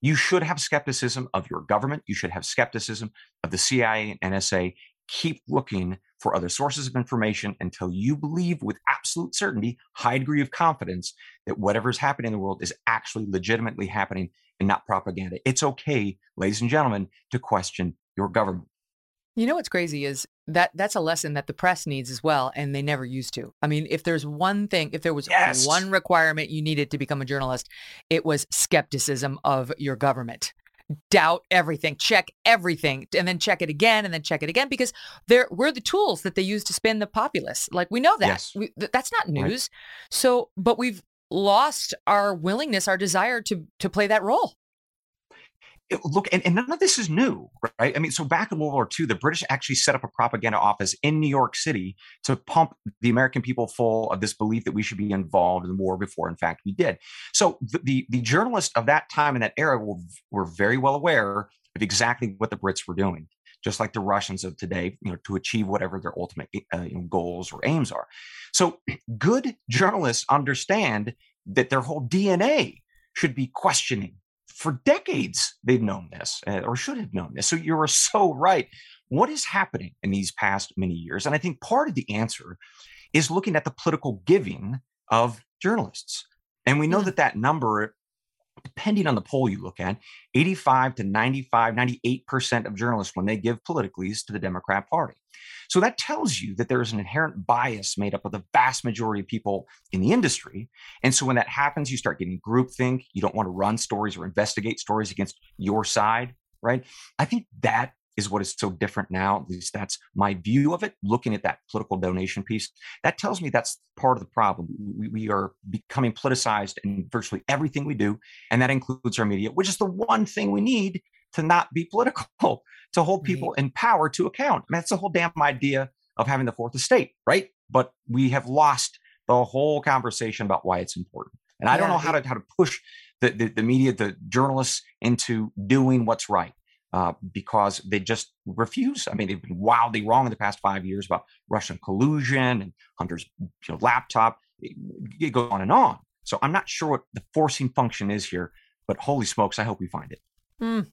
You should have skepticism of your government. You should have skepticism of the CIA and NSA. Keep looking for other sources of information until you believe with absolute certainty, high degree of confidence, that whatever's happening in the world is actually legitimately happening and not propaganda. It's okay, ladies and gentlemen, to question your government. You know what's crazy is that that's a lesson that the press needs as well, and they never used to. I mean, if there's one thing, if there was yes. one requirement you needed to become a journalist, it was skepticism of your government. Doubt everything, check everything, and then check it again, and then check it again, because they're we're the tools that they use to spin the populace. Like we know that. Yes. We, th- that's not news. Right. So, but we've lost our willingness, our desire to to play that role. Look, and, and, none of this is new, right? I mean, so back in World War II, the British actually set up a propaganda office in New York City to pump the American people full of this belief that we should be involved in the war before, in fact, we did. So the, the, the journalists of that time and that era were, were very well aware of exactly what the Brits were doing, just like the Russians of today, you know, to achieve whatever their ultimate uh, you know, goals or aims are. So good journalists understand that their whole DNA should be questioning for decades they've known this uh, or should have known this. So you're so right. What is happening in these past many years? And I think part of the answer is looking at the political giving of journalists. And we know mm-hmm. that that number depending on the poll you look at, 85 to 95, 98% of journalists, when they give politically, to the Democrat Party. So that tells you that there is an inherent bias made up of the vast majority of people in the industry. And so when that happens, you start getting groupthink. You don't want to run stories or investigate stories against your side, right? I think that is what is so different now. At least that's my view of it. Looking at that political donation piece, that tells me that's part of the problem. We, we, are becoming politicized in virtually everything we do, and that includes our media, which is the one thing we need to not be political, to hold people right. in power to account. I mean, that's the whole damn idea of having the fourth estate, right? But we have lost the whole conversation about why it's important. And I don't know how to how to push the, the, the media, the journalists into doing what's right uh, because they just refuse. I mean, they've been wildly wrong in the past five years about Russian collusion and Hunter's you know, laptop. It, it goes on and on. So I'm not sure what the forcing function is here, but holy smokes, I hope we find it. Mm.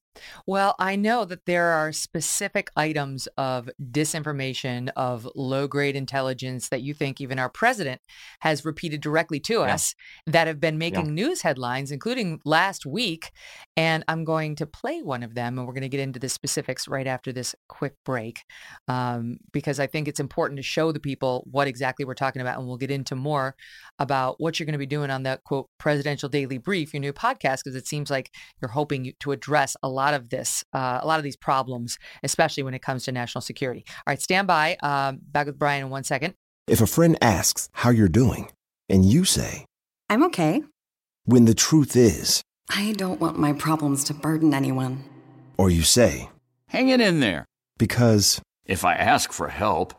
Well, I know that there are specific items of disinformation, of low grade intelligence that you think even our president has repeated directly to yeah. us that have been making yeah. news headlines, including last week. And I'm going to play one of them, and we're going to get into the specifics right after this quick break, um, because I think it's important to show the people what exactly we're talking about. And we'll get into more about what you're going to be doing on the quote presidential daily brief, your new podcast, because it seems like you're hoping to address a lot of this, uh, a lot of these problems, especially when it comes to national security. All right, stand by. Um, back with Bryan in one second. If a friend asks how you're doing, and you say, I'm okay. When the truth is, I don't want my problems to burden anyone. Or you say, Hang it in there. Because if I ask for help,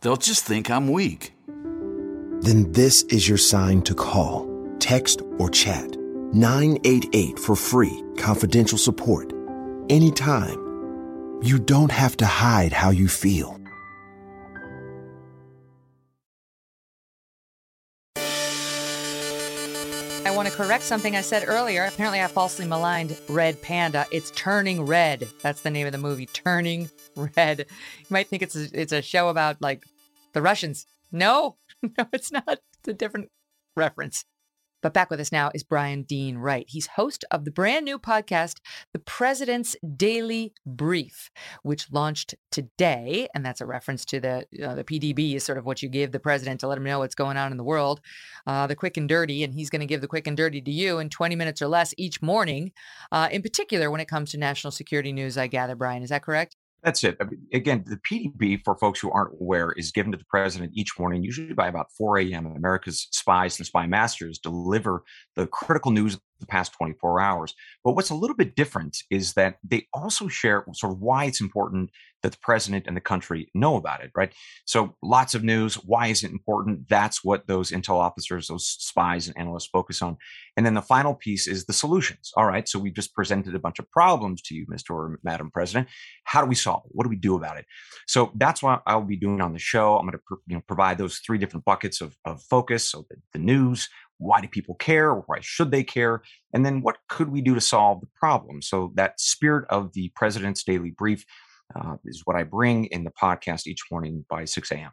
they'll just think I'm weak. Then this is your sign to call, text, or chat 988 for free, confidential support. Anytime. You don't have to hide how you feel. I want to correct something I said earlier. Apparently, I falsely maligned Red Panda. It's Turning Red. That's the name of the movie, Turning Red. You might think it's a, it's a show about like the Russians. No, no, it's not. It's a different reference. But back with us now is Bryan Dean Wright. He's host of the brand new podcast, The President's Daily Brief, which launched today. And that's a reference to the, uh, the PDB is sort of what you give the president to let him know what's going on in the world, uh, the quick and dirty. And he's going to give the quick and dirty to you in 20 minutes or less each morning, uh, in particular when it comes to national security news, I gather, Bryan. Is that correct? That's it. Again, the PDB, for folks who aren't aware, is given to the president each morning, usually by about 4 a.m. America's spies and spy masters deliver the critical news the past 24 hours. But what's a little bit different is that they also share sort of why it's important that the president and the country know about it, right? So lots of news. Why is it important? That's what those intel officers, those spies and analysts focus on. And then the final piece is the solutions. All right. So we've just presented a bunch of problems to you, Mr. or Madam President. How do we solve it? What do we do about it? So that's what I'll be doing on the show. I'm going to you know, provide those three different buckets of, of focus. So the, the news, why do people care? Why should they care? And then what could we do to solve the problem? So that spirit of the president's daily brief uh, is what I bring in the podcast each morning by 6 a.m.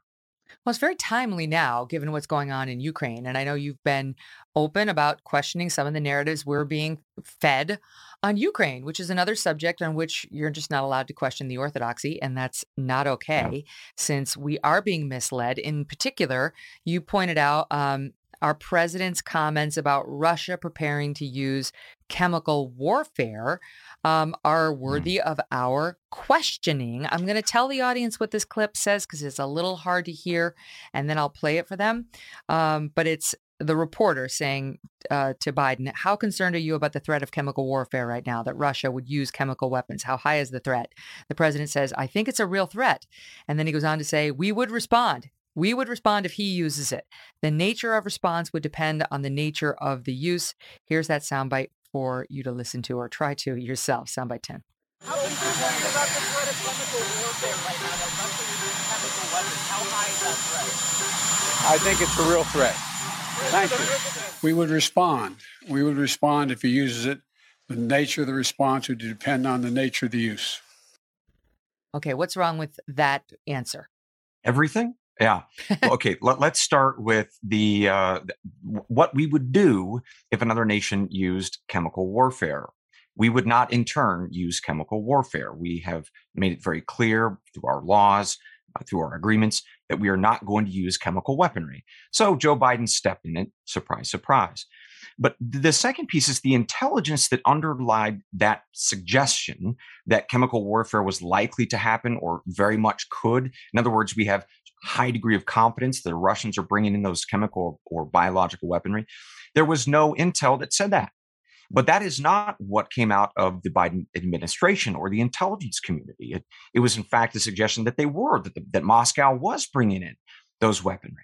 Well, it's very timely now, given what's going on in Ukraine. And I know you've been open about questioning some of the narratives we're being fed on Ukraine, which is another subject on which you're just not allowed to question the orthodoxy. And that's not okay, since we are being misled. In particular, you pointed out um, our president's comments about Russia preparing to use chemical warfare um, are hmm. worthy mm. of our questioning. I'm going to tell the audience what this clip says because it's a little hard to hear, and then I'll play it for them. Um, but it's the reporter saying uh, to Biden, How concerned are you about the threat of chemical warfare right now, that Russia would use chemical weapons? How high is the threat? The president says, I think it's a real threat. And then he goes on to say, We would respond. We would respond if he uses it. The nature of response would depend on the nature of the use. Here's that soundbite for you to listen to or try to yourself. Soundbite 10. How concerned about the threat of chemical warfare right now that Russia would chemical weapons? How high is that threat? I think it's a real threat. Thank you. We would respond. We would respond if he uses it. The nature of the response would depend on the nature of the use. Okay, what's wrong with that answer? Everything? Yeah. Well, okay. let, us start with the uh, what we would do if another nation used chemical warfare. We would not, in turn, use chemical warfare. We have made it very clear through our laws, uh, through our agreements, that we are not going to use chemical weaponry. So Joe Biden stepped in it. Surprise, surprise. But the second piece is the intelligence that underlied that suggestion that chemical warfare was likely to happen or very much could. In other words, we have high degree of confidence that the Russians are bringing in those chemical or biological weaponry. There was no intel that said that. But that is not what came out of the Biden administration or the intelligence community. It, it was, in fact, a suggestion that they were, that, the, that Moscow was bringing in those weaponry.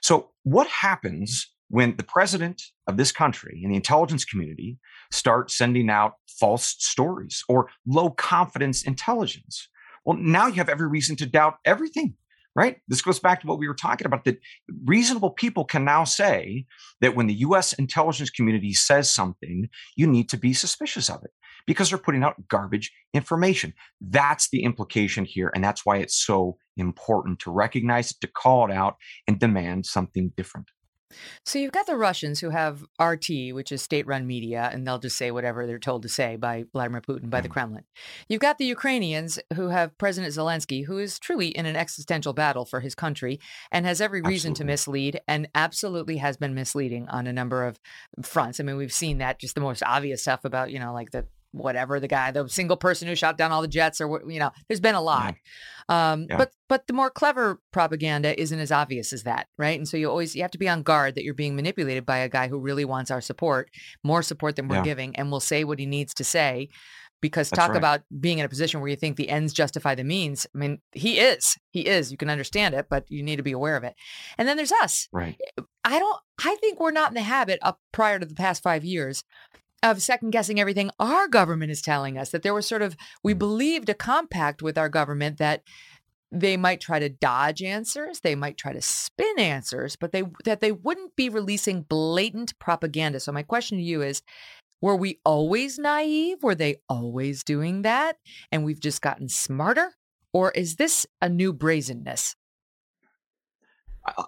So, what happens when the president of this country and the intelligence community start sending out false stories or low confidence intelligence? Well, now you have every reason to doubt everything right? This goes back to what we were talking about that reasonable people can now say that when the US intelligence community says something, you need to be suspicious of it because they're putting out garbage information. That's the implication here. And that's why it's so important to recognize it, to call it out, and demand something different. So you've got the Russians who have RT, which is state-run media, and they'll just say whatever they're told to say by Vladimir Putin, by the mm. Kremlin. You've got the Ukrainians who have President Zelensky, who is truly in an existential battle for his country and has every reason absolutely. to mislead and absolutely has been misleading on a number of fronts. I mean, we've seen that just the most obvious stuff about, you know, like the whatever the guy, the single person who shot down all the jets, or what you know, there's been a lot. Yeah. Um, yeah. But but the more clever propaganda isn't as obvious as that, right? And so you always you have to be on guard that you're being manipulated by a guy who really wants our support, more support than we're yeah. giving, and will say what he needs to say. Because That's talk right. about being in a position where you think the ends justify the means. I mean, he is. He is. You can understand it, but you need to be aware of it. And then there's us. Right. I don't. I think we're not in the habit up prior to the past five years of second guessing everything our government is telling us that there was sort of we mm. believed a compact with our government that they might try to dodge answers they might try to spin answers but they that they wouldn't be releasing blatant propaganda. So my question to you is were we always naive? Were they always doing that? And we've just gotten smarter? Or is this a new brazenness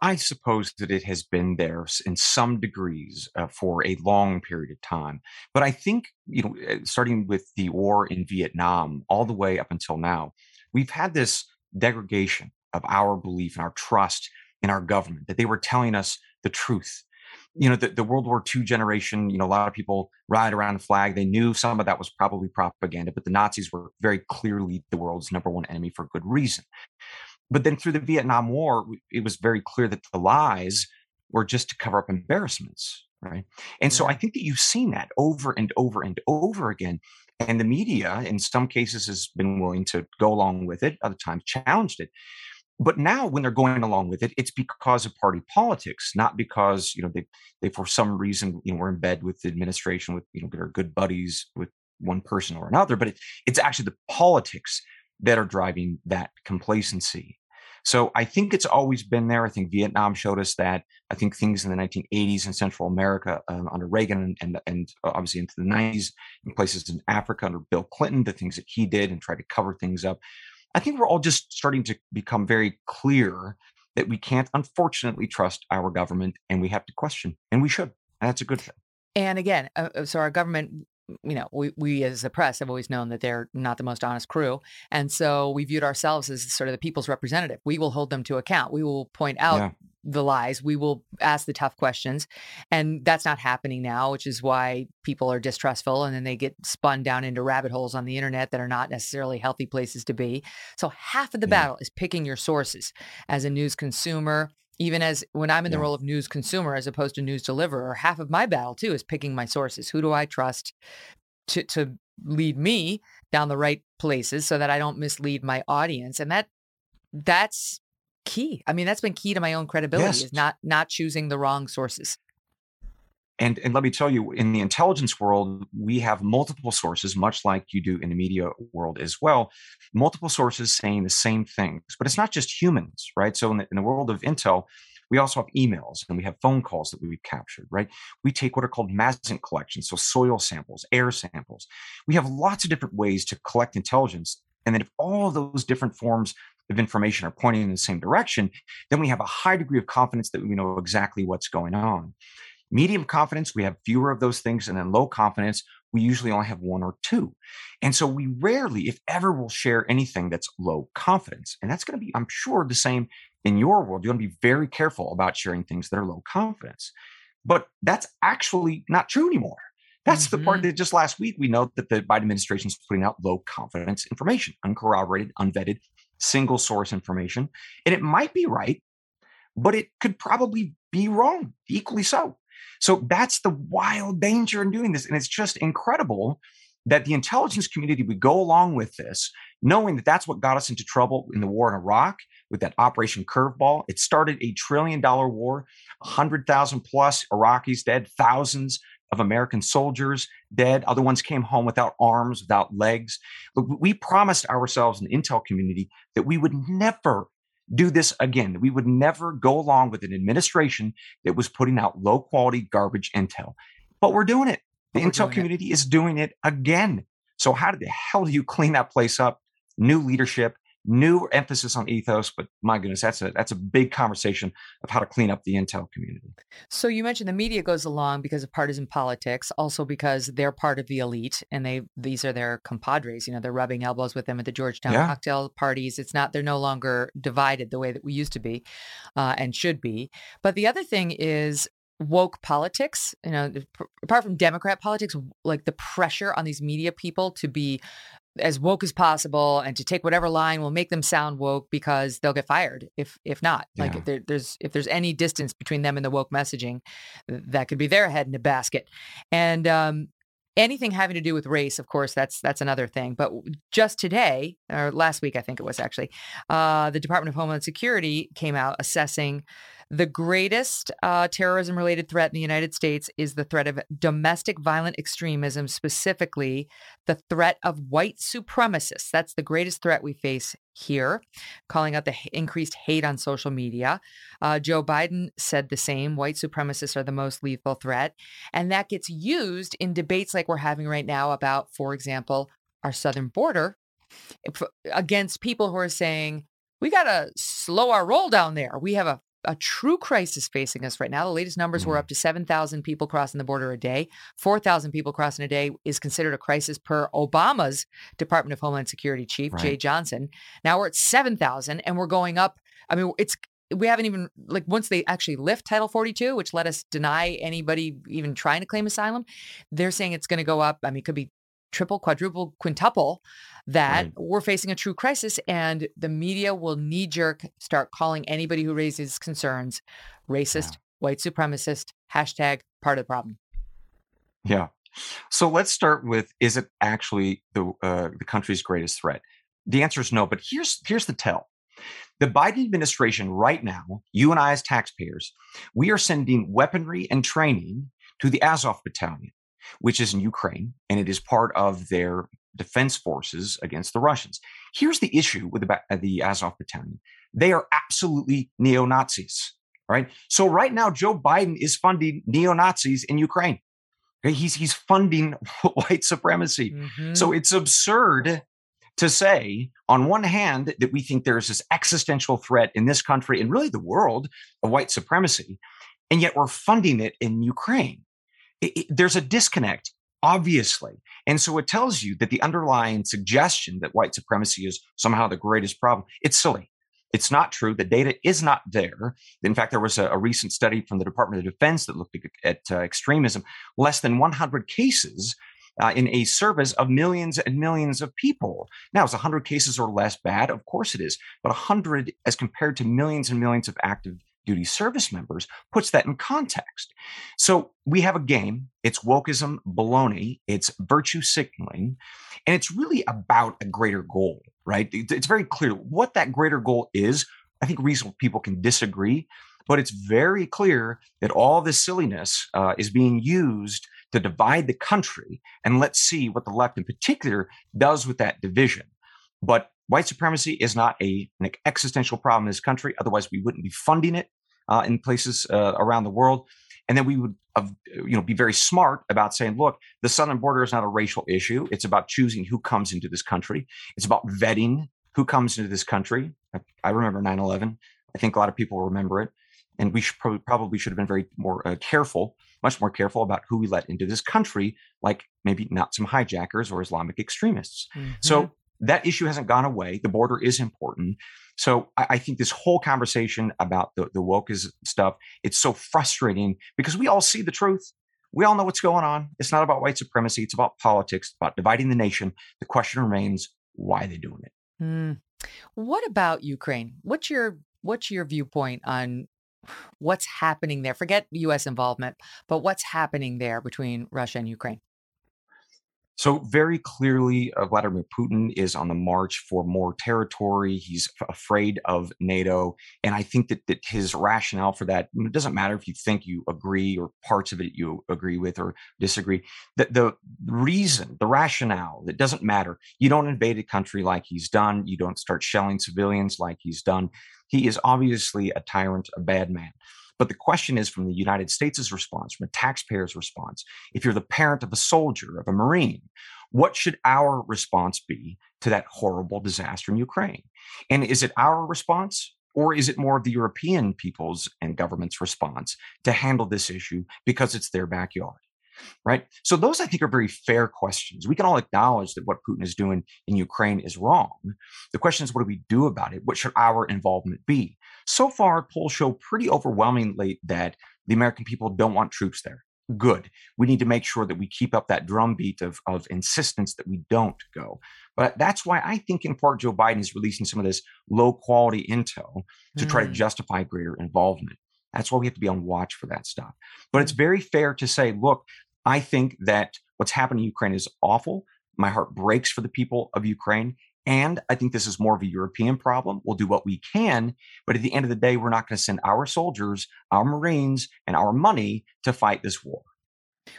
I suppose that it has been there in some degrees uh, for a long period of time. But I think, you know, eh, starting with the war in Vietnam all the way up until now, we've had this degradation of our belief and our trust in our government, that they were telling us the truth. You know, the, the World War II generation, you know, a lot of people ride around the flag. They knew some of that was probably propaganda, but the Nazis were very clearly the world's number one enemy for good reason. But then through the Vietnam War, it was very clear that the lies were just to cover up embarrassments, right? And so I think that you've seen that over and over and over again. And the media, in some cases, has been willing to go along with it, other times challenged it. But now, when they're going along with it, it's because of party politics, not because you know they they for some reason you know were in bed with the administration, with you know they're good buddies with one person or another. But it, it's actually the politics that are driving that complacency. So I think it's always been there. I think Vietnam showed us that. I think things in the 1980s in Central America um, under Reagan and, and, and obviously into the 90s in places in Africa under Bill Clinton, the things that he did and tried to cover things up. I think we're all just starting to become very clear that we can't unfortunately trust our government and we have to question, and we should. And that's a good thing. And again, uh, uh so our government you know, we, we as the press have always known that they're not the most honest crew. And so we viewed ourselves as sort of the people's representative. We will hold them to account. We will point out yeah. the lies. We will ask the tough questions. And that's not happening now, which is why people are distrustful and then they get spun down into rabbit holes on the internet that are not necessarily healthy places to be. So half of the yeah. battle is picking your sources as a news consumer even as when I'm in the Yeah. role of news consumer as opposed to news deliverer, half of my battle too is picking my sources. Who do I trust to to lead me down the right places so that I don't mislead my audience? And that that's key. I mean, that's been key to my own credibility Yes. is not not choosing the wrong sources. And, and let me tell you, in the intelligence world, we have multiple sources, much like you do in the media world as well. Multiple sources saying the same things, but it's not just humans, right? So in the, in the world of intel, we also have emails and we have phone calls that we've captured, right? We take what are called MASINT collections, so soil samples, air samples. We have lots of different ways to collect intelligence. And then if all of those different forms of information are pointing in the same direction, then we have a high degree of confidence that we know exactly what's going on. Medium confidence, we have fewer of those things. And then low confidence, we usually only have one or two. And so we rarely, if ever, will share anything that's low confidence. And that's going to be, I'm sure, the same in your world. You want to be very careful about sharing things that are low confidence. But that's actually not true anymore. That's the part mm-hmm. that just last week we know that the Biden administration is putting out low confidence information, uncorroborated, unvetted, single source information. And it might be right, but it could probably be wrong, equally so. So that's the wild danger in doing this. And it's just incredible that the intelligence community would go along with this, knowing that that's what got us into trouble in the war in Iraq with that Operation Curveball. It started a trillion dollar war, 100,000 plus Iraqis dead, thousands of American soldiers dead. Other ones came home without arms, without legs. But we promised ourselves in the intel community that we would never do this again. We would never go along with an administration that was putting out low quality garbage intel. But we're doing it. The But intel community is doing it again. So how the hell do you clean that place up? New leadership, new emphasis on ethos. But my goodness, that's a that's a big conversation of how to clean up the intel community. So you mentioned the media goes along because of partisan politics, also because they're part of the elite and they these are their compadres. You know, they're rubbing elbows with them at the Georgetown Yeah. cocktail parties. It's not they're no longer divided the way that we used to be, uh, and should be. But the other thing is woke politics. You know, apart from Democrat politics, like the pressure on these media people to be as woke as possible and to take whatever line will make them sound woke because they'll get fired if if not. Like if there, there's if there's any distance between them and the woke messaging that could be their head in a basket. And um anything having to do with race of course that's that's another thing. But just today or last week i think it was actually uh the department of homeland security came out assessing the greatest uh, terrorism related threat in the United States is the threat of domestic violent extremism, specifically the threat of white supremacists. That's the greatest threat we face here, calling out the increased hate on social media. Uh, Joe Biden said the same white supremacists are the most lethal threat. And that gets used in debates like we're having right now about, for example, our southern border against people who are saying, we got to slow our roll down there. We have a a true crisis facing us right now. The latest numbers were mm-hmm. up to 7,000 people crossing the border a day. 4,000 people crossing a day is considered a crisis per Obama's Department of Homeland Security chief, Jeh Johnson. Now we're at 7,000 and we're going up. I mean, it's we haven't even like once they actually lift Title 42, which let us deny anybody even trying to claim asylum, they're saying it's going to go up. I mean, it could be triple, quadruple, quintuple that Right. we're facing a true crisis and the media will knee jerk start calling anybody who raises concerns racist, white supremacist, hashtag part of the problem. Yeah. So let's start with: Is it actually the uh, the country's greatest threat? The answer is no. But here's here's the tell: the Biden administration right now, you and I as taxpayers, we are sending weaponry and training to the Azov Battalion, which is in Ukraine, and it is part of their defense forces against the Russians. Here's the issue with the, uh, the Azov Battalion: they are absolutely neo Nazis. Right. So right now, Joe Biden is funding neo Nazis in Ukraine. Okay, He's he's funding white supremacy. So it's absurd to say, on one hand, that we think there's this existential threat in this country and really the world of white supremacy, and yet we're funding it in Ukraine. It- it- there's a disconnect, obviously. And so it tells you that the underlying suggestion that white supremacy is somehow the greatest problem, it's silly. It's not true. The data is not there. In fact, there was a, a recent study from the Department of Defense that looked at, uh, extremism. Less than 100 cases uh, in a service of millions and millions of people. Now, is 100 cases or less bad? Of course it is. But 100 as compared to millions and millions of active duty service members puts that in context. So we have a game. It's wokeism baloney. It's virtue signaling. And it's really about a greater goal, right? It's very clear what that greater goal is. I think reasonable people can disagree, but it's very clear that all this silliness uh, is being used to divide the country. And let's see what the left in particular does with that division. But white supremacy is not a, an existential problem in this country. Otherwise, we wouldn't be funding it uh, in places uh, around the world. And then we would, you know, be very smart about saying, look, the southern border is not a racial issue. It's about choosing who comes into this country. It's about vetting who comes into this country. I, I remember 9/11. I think a lot of people remember it, and we should probably, probably should have been very more uh, careful, much more careful about who we let into this country, like maybe not some hijackers or Islamic extremists. Mm-hmm. So that issue hasn't gone away. The border is important. So I, I think this whole conversation about the, the woke is stuff, it's so frustrating because we all see the truth. We all know what's going on. It's not about white supremacy. It's about politics, about dividing the nation. The question remains, why are they doing it? Mm. What about Ukraine? What's your what's your viewpoint on what's happening there? Forget U.S. involvement, but what's happening there between Russia and Ukraine? So, very clearly, uh, Vladimir Putin is on the march for more territory. He's afraid of NATO. And I think that, that his rationale for that it doesn't matter if you think you agree or parts of it you agree with or disagree. The, the reason, the rationale, it doesn't matter. You don't invade a country like he's done, you don't start shelling civilians like he's done. He is obviously a tyrant, a bad man. But the question is from the United States' response, from a taxpayer's response, if you're the parent of a soldier, of a Marine, what should our response be to that horrible disaster in Ukraine? And is it our response? Or is it more of the European people's and government's response to handle this issue because it's their backyard? right? So those I think are very fair questions. We can all acknowledge that what Putin is doing in Ukraine is wrong. The question is, what do we do about it? What should our involvement be? So far, polls show pretty overwhelmingly that the American people don't want troops there. Good. We need to make sure that we keep up that drumbeat of, of insistence that we don't go. But that's why I think, in part, Joe Biden is releasing some of this low quality intel to mm. try to hmm. justify greater involvement. That's why we have to be on watch for that stuff. But it's very fair to say, look, I think that what's happened in Ukraine is awful. My heart breaks for the people of Ukraine. And I think this is more of a European problem. We'll do what we can, but at the end of the day, we're not going to send our soldiers, our Marines, and our money to fight this war.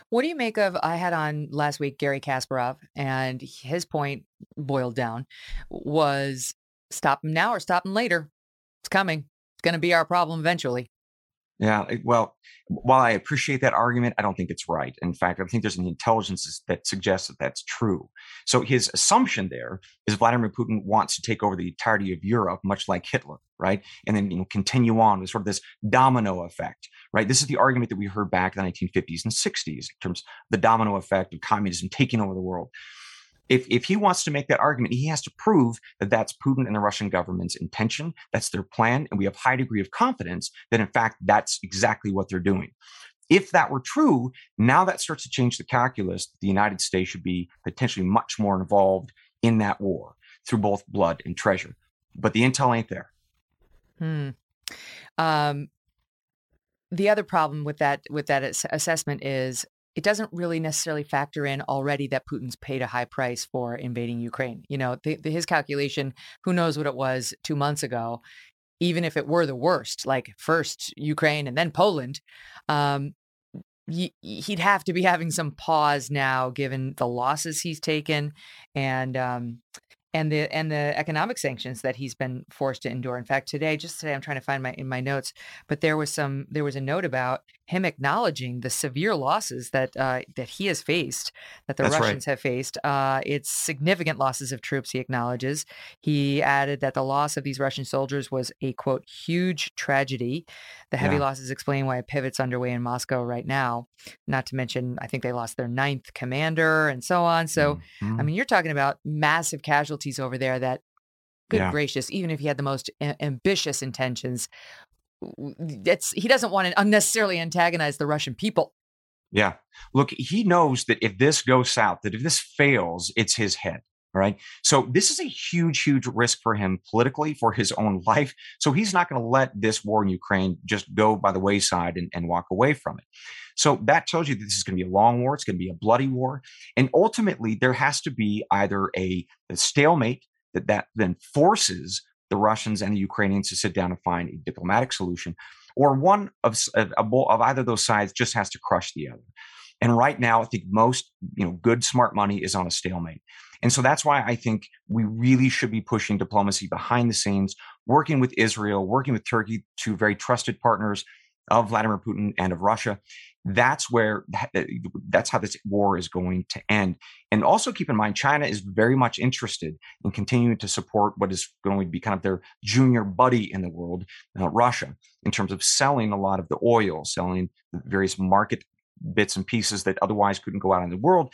What do you make of? I had on last week Garry Kasparov, and his point boiled down was stop him now or stop him later. It's coming. It's going to be our problem eventually. Yeah, well, while I appreciate that argument, I don't think it's right. In fact, I think there's an intelligence that suggests that that's true. So his assumption there is Vladimir Putin wants to take over the entirety of Europe, much like Hitler, right? And then you know continue on with sort of this domino effect, right? This is the argument that we heard back in the 1950s and 60s in terms of the domino effect of communism taking over the world if, if he wants to make that argument, he has to prove that that's Putin and the Russian government's intention, that's their plan, and we have high degree of confidence that in fact that's exactly what they're doing. If that were true, now that starts to change the calculus. The United States should be potentially much more involved in that war through both blood and treasure. But the intel ain't there. Hmm. Um, the other problem with that with that assessment is it doesn't really necessarily factor in already that Putin's paid a high price for invading Ukraine. You know, the, the, his calculation, who knows what it was two months ago, even if it were the worst, like first Ukraine and then Poland, um, he'd have to be having some pause now given the losses he's taken and um, and the and the economic sanctions that he's been forced to endure. In fact, today, just today, I'm trying to find my in my notes, but there was some there was a note about him acknowledging the severe losses that uh, that he has faced, that the That's Russians right. have faced. Uh, it's significant losses of troops. He acknowledges. He added that the loss of these Russian soldiers was a quote huge tragedy. The heavy yeah. losses explain why a pivot's underway in Moscow right now. Not to mention, I think they lost their ninth commander and so on. So, mm-hmm. I mean, you're talking about massive casualties over there. That good yeah. gracious, even if he had the most a- ambitious intentions, it's he doesn't want to unnecessarily antagonize the Russian people. Yeah. Look, he knows that if this goes south, that if this fails, it's his head. All right. So this is a huge, huge risk for him politically, for his own life. So he's not going to let this war in Ukraine just go by the wayside and, and walk away from it. So that tells you that this is going to be a long war. It's going to be a bloody war. And ultimately, there has to be either a, a stalemate that, that then forces the Russians and the Ukrainians to sit down and find a diplomatic solution, or one of, of, of either those sides just has to crush the other. And right now, I think most you know good smart money is on a stalemate. And so that's why I think we really should be pushing diplomacy behind the scenes, working with Israel, working with Turkey, two very trusted partners of Vladimir Putin and of Russia. That's where that's how this war is going to end. And also keep in mind, China is very much interested in continuing to support what is going to be kind of their junior buddy in the world, uh, Russia, in terms of selling a lot of the oil, selling various market bits and pieces that otherwise couldn't go out in the world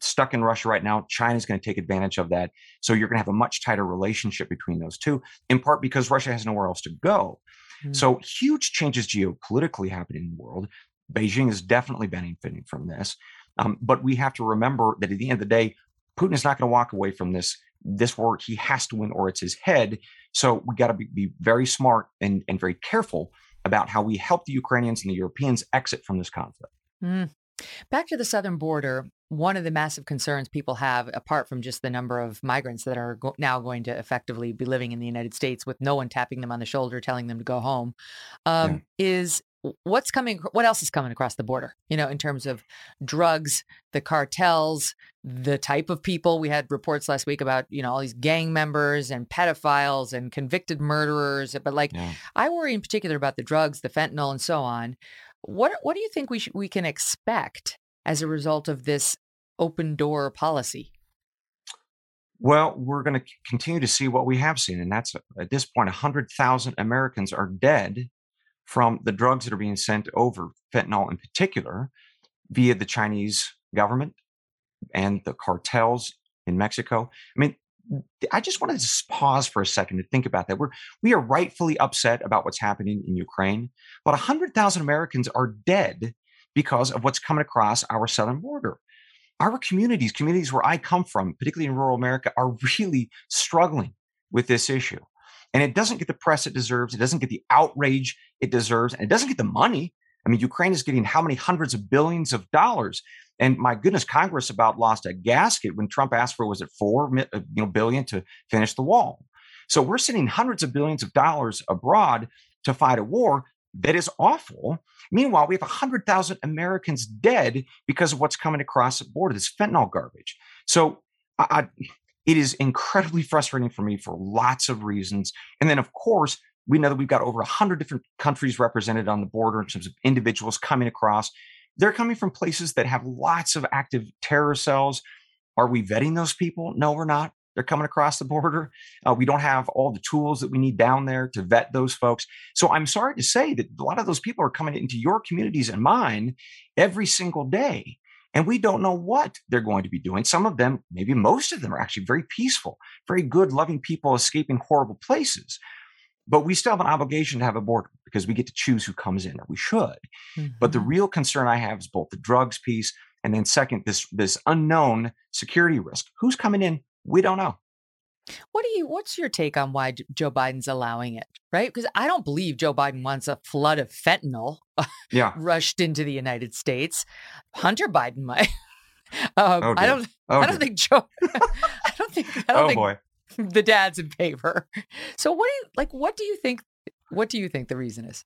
stuck in Russia right now. China's going to take advantage of that. So you're going to have a much tighter relationship between those two, in part because Russia has nowhere else to go. Mm-hmm. So huge changes geopolitically happening in the world. Beijing is definitely benefiting from this. Um, but we have to remember that at the end of the day, Putin is not going to walk away from this this war. He has to win, or it's his head. So we got to be, be very smart and, and very careful about how we help the Ukrainians and the Europeans exit from this conflict. Mm. Back to the southern border, one of the massive concerns people have, apart from just the number of migrants that are go- now going to effectively be living in the United States with no one tapping them on the shoulder telling them to go home, um, yeah. is what's coming what else is coming across the border you know in terms of drugs the cartels the type of people we had reports last week about you know all these gang members and pedophiles and convicted murderers but like yeah. i worry in particular about the drugs the fentanyl and so on what what do you think we sh- we can expect as a result of this open door policy? Well, we're going to continue to see what we have seen, and that's at this point, 100,000 Americans are dead from the drugs that are being sent over, fentanyl in particular, via the Chinese government and the cartels in Mexico. I mean, I just wanted to pause for a second to think about that. We're we are rightfully upset about what's happening in Ukraine, but 100,000 Americans are dead because of what's coming across our southern border. Our communities, communities where I come from, particularly in rural America, are really struggling with this issue. And it doesn't get the press it deserves. It doesn't get the outrage it deserves. And it doesn't get the money. I mean, Ukraine is getting how many hundreds of billions of dollars and my goodness, Congress about lost a gasket when Trump asked for was it four uh, you know billion to finish the wall. So we're sending hundreds of billions of dollars abroad to fight a war that is awful. Meanwhile, we have 100,000 Americans dead because of what's coming across the border, this fentanyl garbage. So I, I, it is incredibly frustrating for me for lots of reasons. And then, of course, we know that we've got over 100 different countries represented on the border in terms of individuals coming across. They're coming from places that have lots of active terror cells. Are we vetting those people? No, we're not. They're coming across the border. Uh, we don't have all the tools that we need down there to vet those folks. So I'm sorry to say that a lot of those people are coming into your communities and mine every single day. And we don't know what they're going to be doing. Some of them, maybe most of them, are actually very peaceful, very good, loving people escaping horrible places. But we still have an obligation to have a border because we get to choose who comes in, or we should. Mm-hmm. But the mm-hmm. real concern I have is both the drugs piece and then second, this this unknown security risk. Who's coming in? We don't know. What do you? What's your take on why Joe Biden's allowing it? Right? Because I don't believe Joe Biden wants a flood of fentanyl yeah. rushed into the United States. Hunter Biden might. Um, oh, I don't. Oh, I don't dear. think Joe. I don't think. I don't oh think boy. the dad's in favor. So what do you like? What do you think? What do you think the reason is?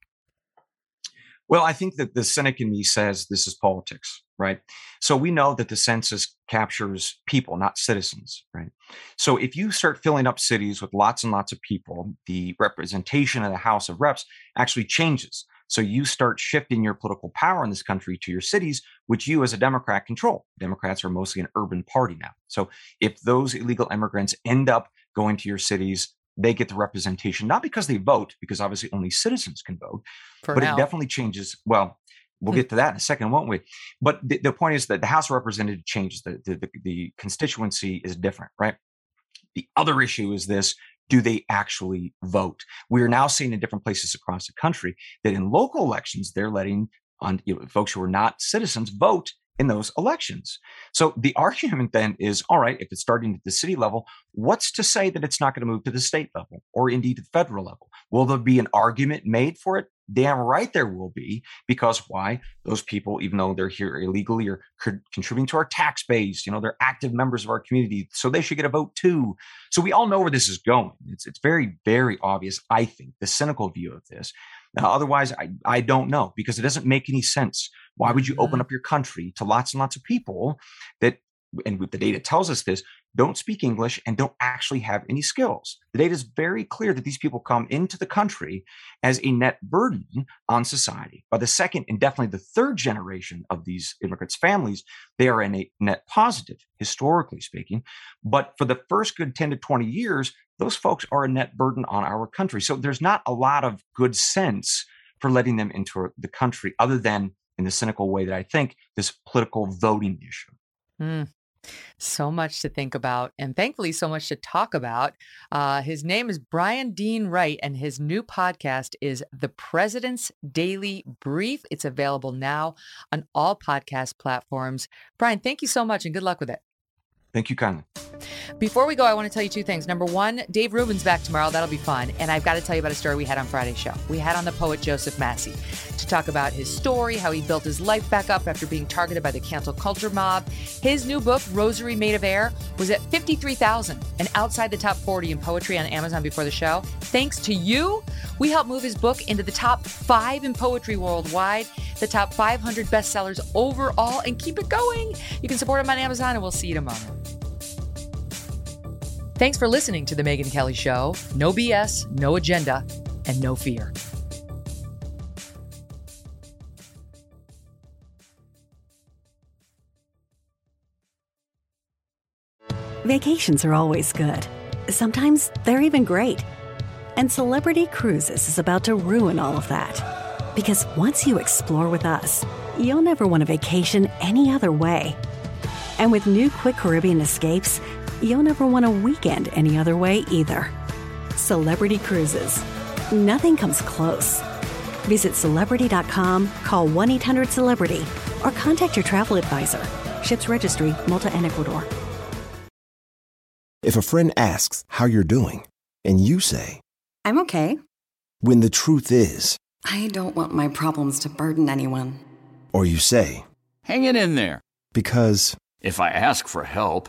Well, I think that the cynic in me says this is politics, right? So we know that the census captures people, not citizens, right? So if you start filling up cities with lots and lots of people, the representation of the House of Reps actually changes. So you start shifting your political power in this country to your cities, which you as a Democrat control. Democrats are mostly an urban party now. So if those illegal immigrants end up going to your cities, they get the representation, not because they vote, because obviously only citizens can vote, For but now. it definitely changes. Well, we'll hmm. get to that in a second, won't we? But the, the point is that the House of Representatives changes. The, the, the constituency is different, right? The other issue is this do they actually vote? We are now seeing in different places across the country that in local elections, they're letting on you know, folks who are not citizens vote in those elections. So the argument then is all right, if it's starting at the city level, what's to say that it's not going to move to the state level or indeed the federal level? Will there be an argument made for it? Damn right there will be, because why? Those people, even though they're here illegally, are co- contributing to our tax base. You know, they're active members of our community, so they should get a vote too. So we all know where this is going. It's it's very very obvious. I think the cynical view of this. Now, otherwise, I, I don't know because it doesn't make any sense. Why would you open Mm-hmm. up your country to lots and lots of people that, and the data tells us this, don't speak English and don't actually have any skills? The data is very clear that these people come into the country as a net burden on society. By the second and definitely the third generation of these immigrants' families, they are in a net positive, historically speaking. But for the first good 10 to 20 years, those folks are a net burden on our country. So there's not a lot of good sense for letting them into the country, other than in the cynical way that I think this political voting issue. Mm. So much to think about, and thankfully, so much to talk about. Uh, his name is Bryan Dean Wright, and his new podcast is The President's Daily Brief. It's available now on all podcast platforms. Bryan, thank you so much, and good luck with it. Thank you kindly. Before we go, I want to tell you two things. Number one, Dave Rubin's back tomorrow. That'll be fun. And I've got to tell you about a story we had on Friday's show. We had on the poet Joseph Massey to talk about his story, how he built his life back up after being targeted by the cancel culture mob. His new book, Rosary Made of Air, was at 53,000 and outside the top 40 in poetry on Amazon before the show. Thanks to you, we helped move his book into the top five in poetry worldwide, the top 500 bestsellers overall, and keep it going. You can support him on Amazon, and we'll see you tomorrow. Thanks for listening to The Megyn Kelly Show. No BS, no agenda, and no fear. Vacations are always good. Sometimes they're even great. And Celebrity Cruises is about to ruin all of that. Because once you explore with us, you'll never want a vacation any other way. And with new Quick Caribbean escapes, you'll never want a weekend any other way either. Celebrity Cruises. Nothing comes close. Visit celebrity.com, call 1 800 Celebrity, or contact your travel advisor. Ships registry, Malta and Ecuador. If a friend asks how you're doing, and you say, I'm okay. when the truth is, I don't want my problems to burden anyone. or you say, Hang it in there. because, If I ask for help,